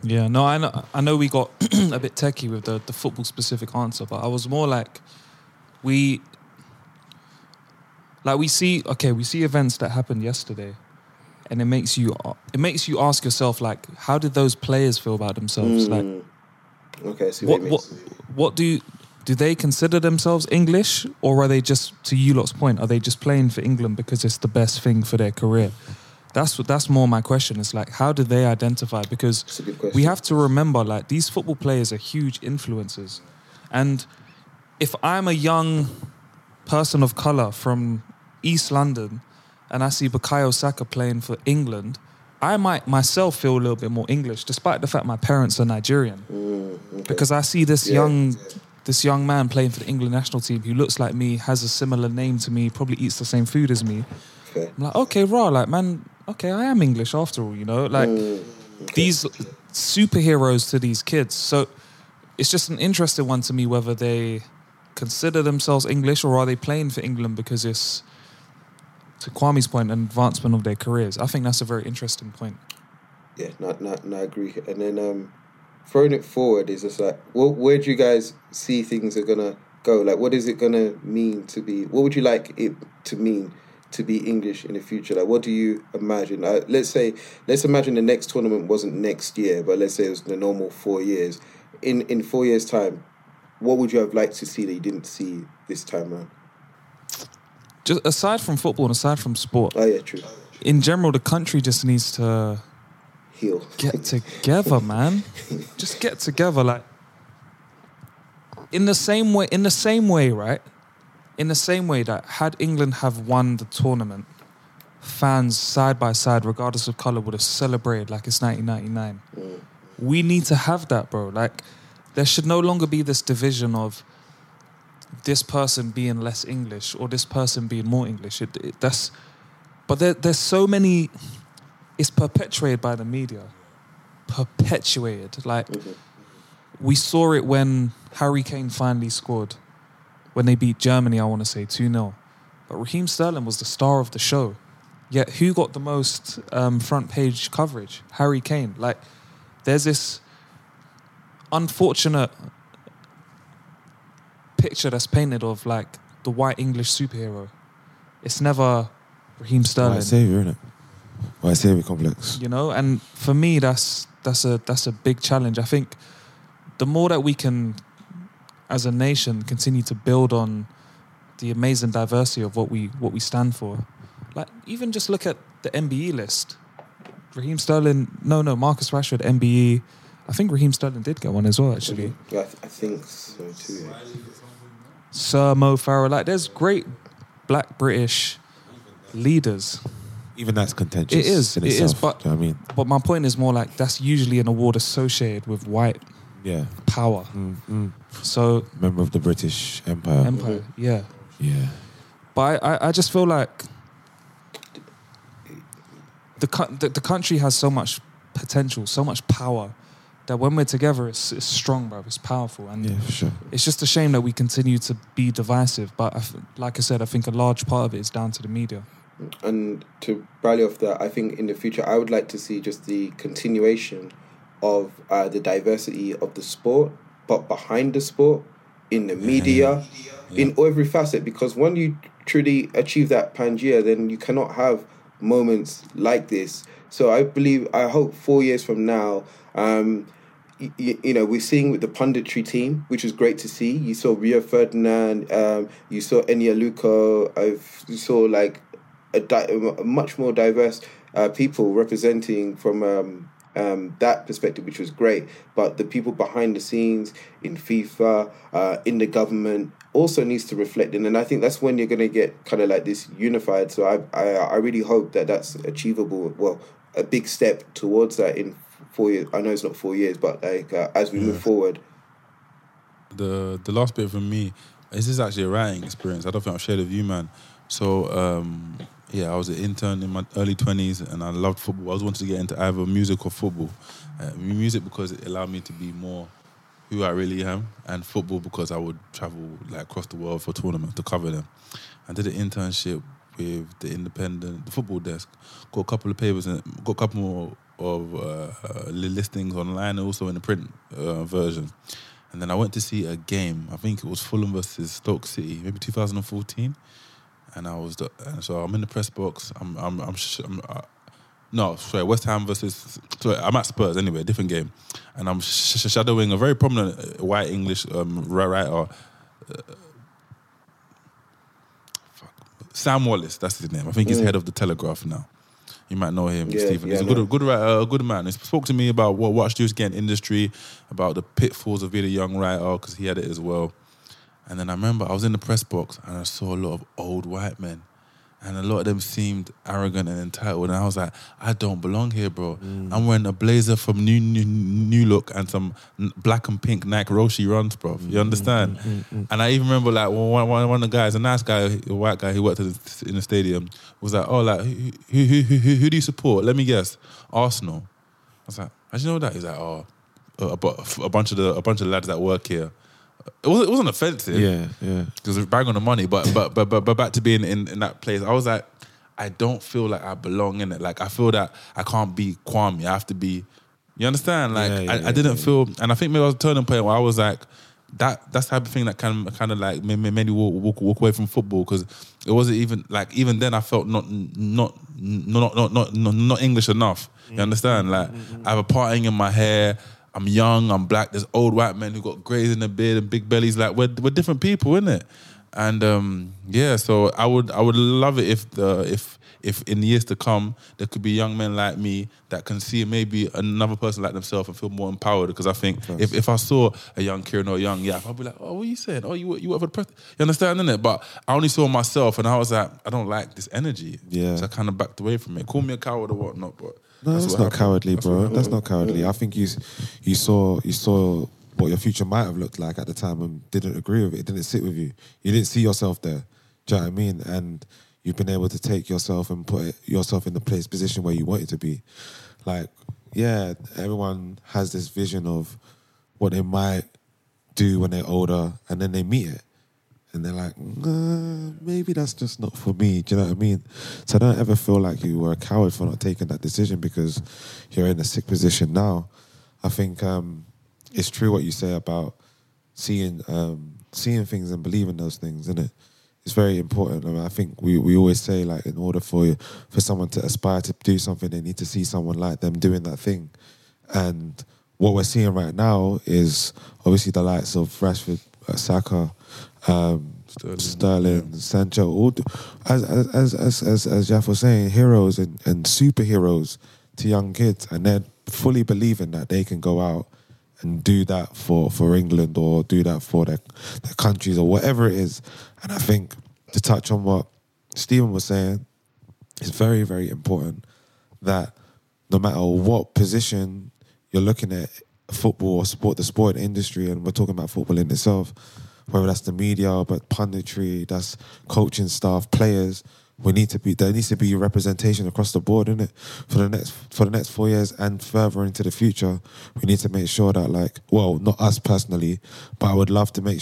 Yeah, no, I know. I know we got a bit techie with the the football specific answer, but I was more like, we, like we see. Okay, we see events that happened yesterday, and it makes you it makes you ask yourself like, how did those players feel about themselves? Like, Mm. Okay, see what what, what what do do they consider themselves English, or are they just to you lot's point? Are they just playing for England because it's the best thing for their career? That's what that's more my question. It's like how do they identify? Because That's a good question. we have to remember like these football players are huge influences, and if I'm a young person of color from East London and I see Bukayo Saka playing for England, I might myself feel a little bit more English, despite the fact my parents are Nigerian, because I see this Yeah. young. This young man playing for the England national team who looks like me, has a similar name to me, probably eats the same food as me. Fair. I'm like, okay, raw, like, man, okay, I am English after all, you know? Like, Mm, these superheroes to these kids. So it's just an interesting one to me whether they consider themselves English or are they playing for England because it's, to Kwame's point, an advancement of their careers. I think that's a very interesting point. Yeah, no, no, no, I agree. And then um, throwing it forward is just like, well, where do you guys see things are gonna go? Like, what is it gonna mean to be? What would you like it to mean to be English in the future? Like, what do you imagine? Let's say, let's imagine the next tournament wasn't next year, but let's say it was the normal four years. In in four years' time, what would you have liked to see that you didn't see this time around? Just aside from football and aside from sport, Oh yeah, true. in general, the country just needs to Heal. get together, man. Just get together, like in the same way. In the same way, right? In the same way that had England have won the tournament, fans side by side, regardless of color, would have celebrated like it's 1999. Mm. We need to have that, bro. Like there should no longer be this division of this person being less English or this person being more English. It, it, that's, but there, there's so many. It's perpetuated by the media, perpetuated. Like we saw it when Harry Kane finally scored, when they beat Germany. I want to say two 0 but Raheem Sterling was the star of the show. Yet who got the most um, front page coverage? Harry Kane. Like there's this unfortunate picture that's painted of like the white English superhero. It's never Raheem Sterling. White savior, innit? White savior complex. You know, and for me, that's that's a that's a big challenge. I think the more that we can, as a nation, continue to build on the amazing diversity of what we what we stand for. Like even just look at the MBE list. Raheem Sterling, no, no, Marcus Rashford, MBE. I think Raheem Sterling did get one as well, actually. Yeah, I, th- I think so too. yeah. Sir Mo Farah. Like, there's great black British leaders. Even that's contentious. It is. In It is. itself, But you know I mean? but my point is more like that's usually an award associated with white Yeah. power. Mm, mm. So Member of the British Empire. empire, yeah. Yeah. But I, I, I just feel like the, the the country has so much potential, so much power that when we're together, it's, it's strong, bro. It's powerful, and Yeah, for sure. it's just a shame that we continue to be divisive. But I f like I said, I think a large part of it is down to the media. And to rally off that, I think in the future I would like to see just the continuation of uh, the diversity of the sport, but behind the sport, in the media, in every facet. Because when you truly achieve that Pangea, then you cannot have moments like this. So I believe, I hope four years from now, um, y- y- you know, we're seeing with the punditry team, which is great to see. You saw Rio Ferdinand, um, you saw Eni Aluko, I've, you saw like a, di- a much more diverse uh, people representing from um, um, that perspective, which was great. But the people behind the scenes in FIFA, uh, in the government, also needs to reflect in, and I think that's when you're going to get kind of like this unified. So I, I, I really hope that that's achievable. Well, a big step towards that in four years. I know it's not four years, but like uh, as we move forward. the the last bit for me this is actually a writing experience. I don't think I've shared with you, man. So um, yeah, I was an intern in my early twenties, and I loved football. I was wanted to get into either music or football. Uh, music because it allowed me to be more who I really am, and football because I would travel like across the world for tournaments to cover them. I did an internship with the Independent, the football desk. Got a couple of papers and got a couple more of uh, listings online, also in the print uh, version. And then I went to see a game. I think it was Fulham versus Stoke City, maybe 2014. And I was, the, so I'm in the press box. I'm, I'm, I'm, sh- I'm uh, no, sorry, West Ham versus. Sorry, I'm at Spurs anyway, different game, and I'm sh- sh- shadowing a very prominent white English um, writer, uh, fuck, Sam Wallace. That's his name. I think he's Mm. head of the Telegraph now. You might know him, Yeah, Steven. yeah, he's a good, good writer, a good man. He spoke to me about what what Stu's getting industry, about the pitfalls of being a young writer because he had it as well. And then I remember I was in the press box and I saw a lot of old white men. And a lot of them seemed arrogant and entitled. And I was like, I don't belong here, bro. Mm. I'm wearing a blazer from New New, New Look and some n- black and pink Nike Roshe runs, bro. You mm-hmm. understand? Mm-hmm. Mm-hmm. And I even remember like one, one, one of the guys, a nice guy, a white guy who worked in the stadium, was like, oh, like, who, who, who, who, who do you support? Let me guess. Arsenal. I was like, how do you know that? He's like, oh, a, a, a bunch of the a bunch of lads that work here. It wasn't, it wasn't offensive Yeah, yeah. because bang on the money. But but but but, but back to being in, in that place, I was like, I don't feel like I belong in it. Like I feel that I can't be Kwame. I have to be. You understand? Like Yeah, yeah, I, yeah, I didn't feel, and I think maybe I was a turning point where I was like. That that's the type of thing that kind of kind of like made, made me walk, walk walk away from football because it wasn't even like even then I felt not not not not not not, not English enough. You mm. understand? Like mm, mm, I have a parting in my hair. I'm young. I'm black. There's old white men who got grays in the beard and big bellies. Like we're we're different people, isn't it? And um, yeah, so I would I would love it if the if if in the years to come there could be young men like me that can see maybe another person like themselves and feel more empowered. Because I think if, if I saw a young Kieran or a young yeah, I'd be like, oh, what are you saying? Oh, you you work for the press? You understand, innit? But I only saw myself, and I was like, I don't like this energy. Yeah. So I kind of backed away from it. Call me a coward or whatnot, but No, that's, what not happened. cowardly, That's bro. That's not cowardly. I think you, you saw, you saw what your future might have looked like at the time and didn't agree with it. It didn't sit with you. You didn't see yourself there. Do you know what I mean? And you've been able to take yourself and put yourself in the place position where you want it to be. Like, yeah, everyone has this vision of what they might do when they're older, and then they meet it, and they're like, nah, maybe that's just not for me. Do you know what I mean? So don't ever feel like you were a coward for not taking that decision because you're in a sick position now. I think um, it's true what you say about seeing um, seeing things and believing those things, isn't it? It's very important. I, mean, I think we, we always say like in order for for someone to aspire to do something, they need to see someone like them doing that thing. And what we're seeing right now is obviously the likes of Rashford, uh, Saka, um, Sterling, Sterling Sancho, all as as as as as, as Yaf was saying, heroes and, and superheroes to young kids, and they're fully believing that they can go out and do that for, for England or do that for their, their countries or whatever it is. And I think to touch on what Steven was saying, it's very, very important that no matter what position you're looking at football or sport, the sport industry, and we're talking about football in itself, whether that's the media, but punditry, that's coaching staff, players, we need to be there needs to be representation across the board, in it for the next for the next four years and further into the future. We need to make sure that like, well, not us personally, but I would love to make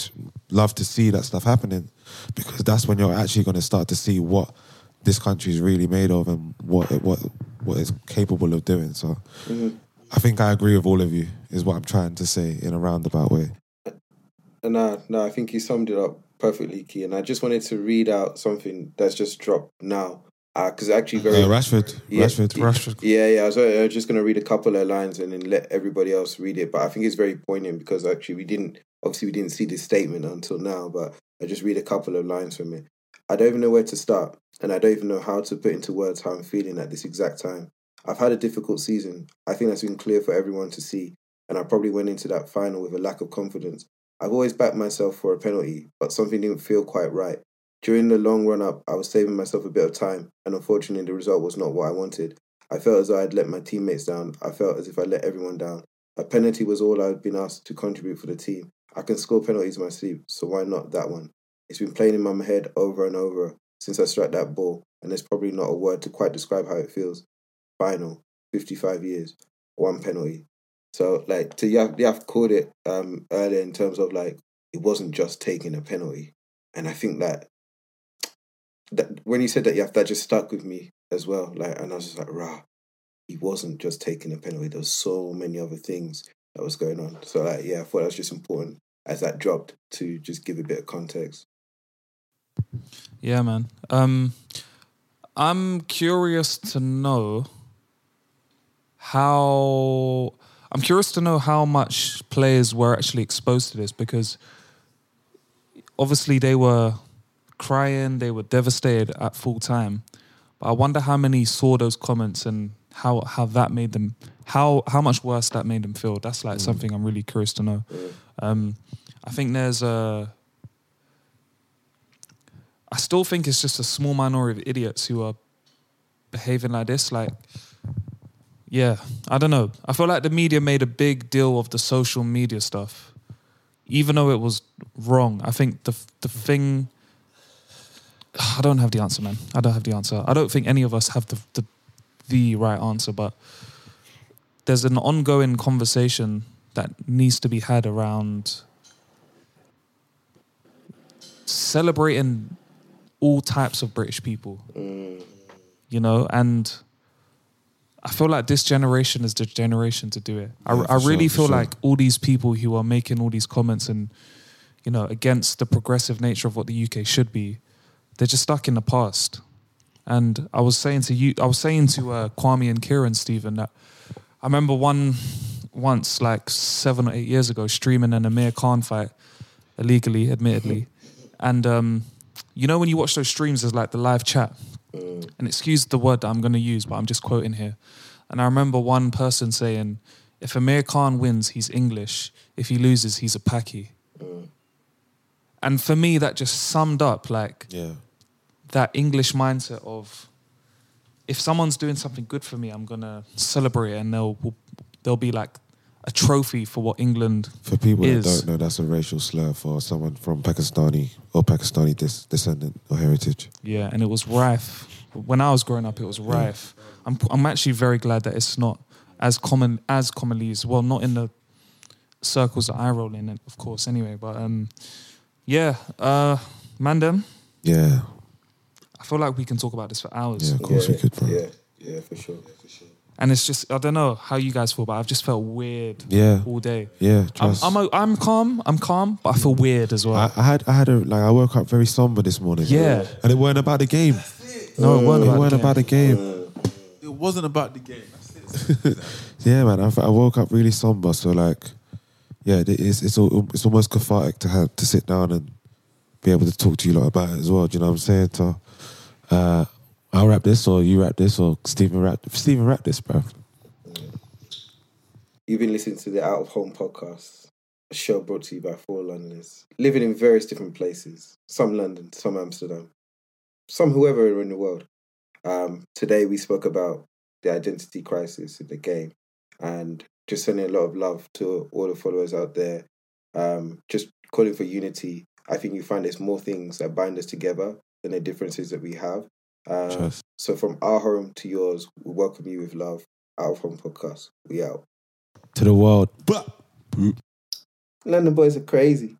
love to see that stuff happening because that's when you're actually going to start to see what this country is really made of and what it, what what it's capable of doing. So, Mhm. I think I agree with all of you. Is what I'm trying to say in a roundabout way. No, no, I think you summed it up perfectly, Key. And I just wanted to read out something that's just dropped now. Because actually, very Uh, Rashford, Yeah, Rashford, yeah, Rashford. Yeah, yeah. I was, I was just going to read a couple of lines and then let everybody else read it. But I think it's very poignant because actually we didn't, obviously we didn't see this statement until now. But I just read a couple of lines from it. I don't even know where to start, and I don't even know how to put into words how I'm feeling at this exact time. I've had a difficult season. I think that's been clear for everyone to see, and I probably went into that final with a lack of confidence. I've always backed myself for a penalty, but something didn't feel quite right. During the long run up, I was saving myself a bit of time, and unfortunately, the result was not what I wanted. I felt as though I'd let my teammates down. I felt as if I let everyone down. A penalty was all I'd been asked to contribute for the team. I can score penalties in my sleep, so why not that one? It's been playing in my head over and over since I struck that ball, and there's probably not a word to quite describe how it feels. Final, 55 years, one penalty. So, like, to Yaf, Yaf called it um, earlier in terms of like, it wasn't just taking a penalty. And I think that, that when he said that, Yaf, that just stuck with me as well. Like, and I was just like, rah, he wasn't just taking a penalty. There was so many other things that was going on. So, like, yeah, I thought that was just important as that dropped to just give a bit of context. Yeah, man. Um, I'm curious to know how. I'm curious to know how much players were actually exposed to this because obviously they were crying, they were devastated at full time. But I wonder how many saw those comments and how how that made them how how much worse that made them feel. That's like something I'm really curious to know. Um, I think there's a. I still think it's just a small minority of idiots who are behaving like this. Like, yeah, I don't know. I feel like the media made a big deal of the social media stuff, even though it was wrong. I think the the thing. I don't have the answer, man. I don't have the answer. I don't think any of us have the the, the right answer, but there's an ongoing conversation that needs to be had around celebrating all types of British people. Mm. You know, and I feel like this generation is the generation to do it. I, Yeah, I really sure, feel sure. like all these people who are making all these comments and you know against the progressive nature of what the UK should be, they're just stuck in the past. And I was saying to you, I was saying to uh, Kwame and Kieran, Steven, that I remember one once, like seven or eight years ago, streaming an Amir Khan fight illegally, admittedly. And um, you know when you watch those streams, there's like the live chat. Mm. And excuse the word that I'm going to use, but I'm just quoting here. And I remember one person saying, "If Amir Khan wins, he's English. If he loses, he's a Paki." Mm. And for me, that just summed up like Yeah. that English mindset of if someone's doing something good for me, I'm gonna celebrate, and they'll they'll be like a trophy for what England For people is. that don't know, that's a racial slur for someone from Pakistani or Pakistani dis- descendant or heritage. Yeah, and it was rife. When I was growing up, it was rife. I'm I'm actually very glad that it's not as common as commonly as well, not in the circles that I roll in, of course. Anyway, but um, yeah, uh, Mandem, Yeah, I feel like we can talk about this for hours. yeah, of course we could, bro. Yeah, yeah, for sure, for sure. And it's just I don't know how you guys feel, but I've just felt weird. Yeah. all day. Yeah, I'm. I'm, o- I'm calm. I'm calm, but I feel weird as well. I, I had I had a like I woke up very somber this morning. Yeah. and it weren't about the game. No, it weren't It about, weren't game. about the game. It wasn't about the game. That's it. Yeah, man. I, I woke up really somber. So like, yeah, it- it's it's al- it's almost cathartic to have to sit down and be able to talk to you lot about it as well. Do you know what I'm saying? So, uh, I'll wrap this, or you wrap this, or Steven wrap Steven wrap this, bro. You've been listening to the Out of Home podcast, a show brought to you by four Londoners, living in various different places. Some London, some Amsterdam, some whoever in the world. Um, today we spoke about the identity crisis in the game, and just sending a lot of love to all the followers out there. Um, just calling for unity. I think you find there's more things that bind us together than the differences that we have. Uh, Trust. so from our home to yours, we welcome you with love. Out of Home podcast. We out. To the world. But London boys are crazy.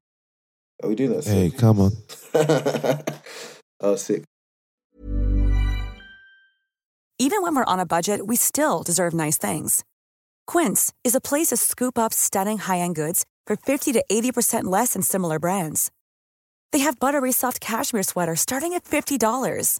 Are we doing that? hey, sick? come on. oh, sick. Even when we're on a budget, we still deserve nice things. Quince is a place to scoop up stunning high-end goods for 50 to 80% less than similar brands. They have buttery soft cashmere sweaters starting at $50,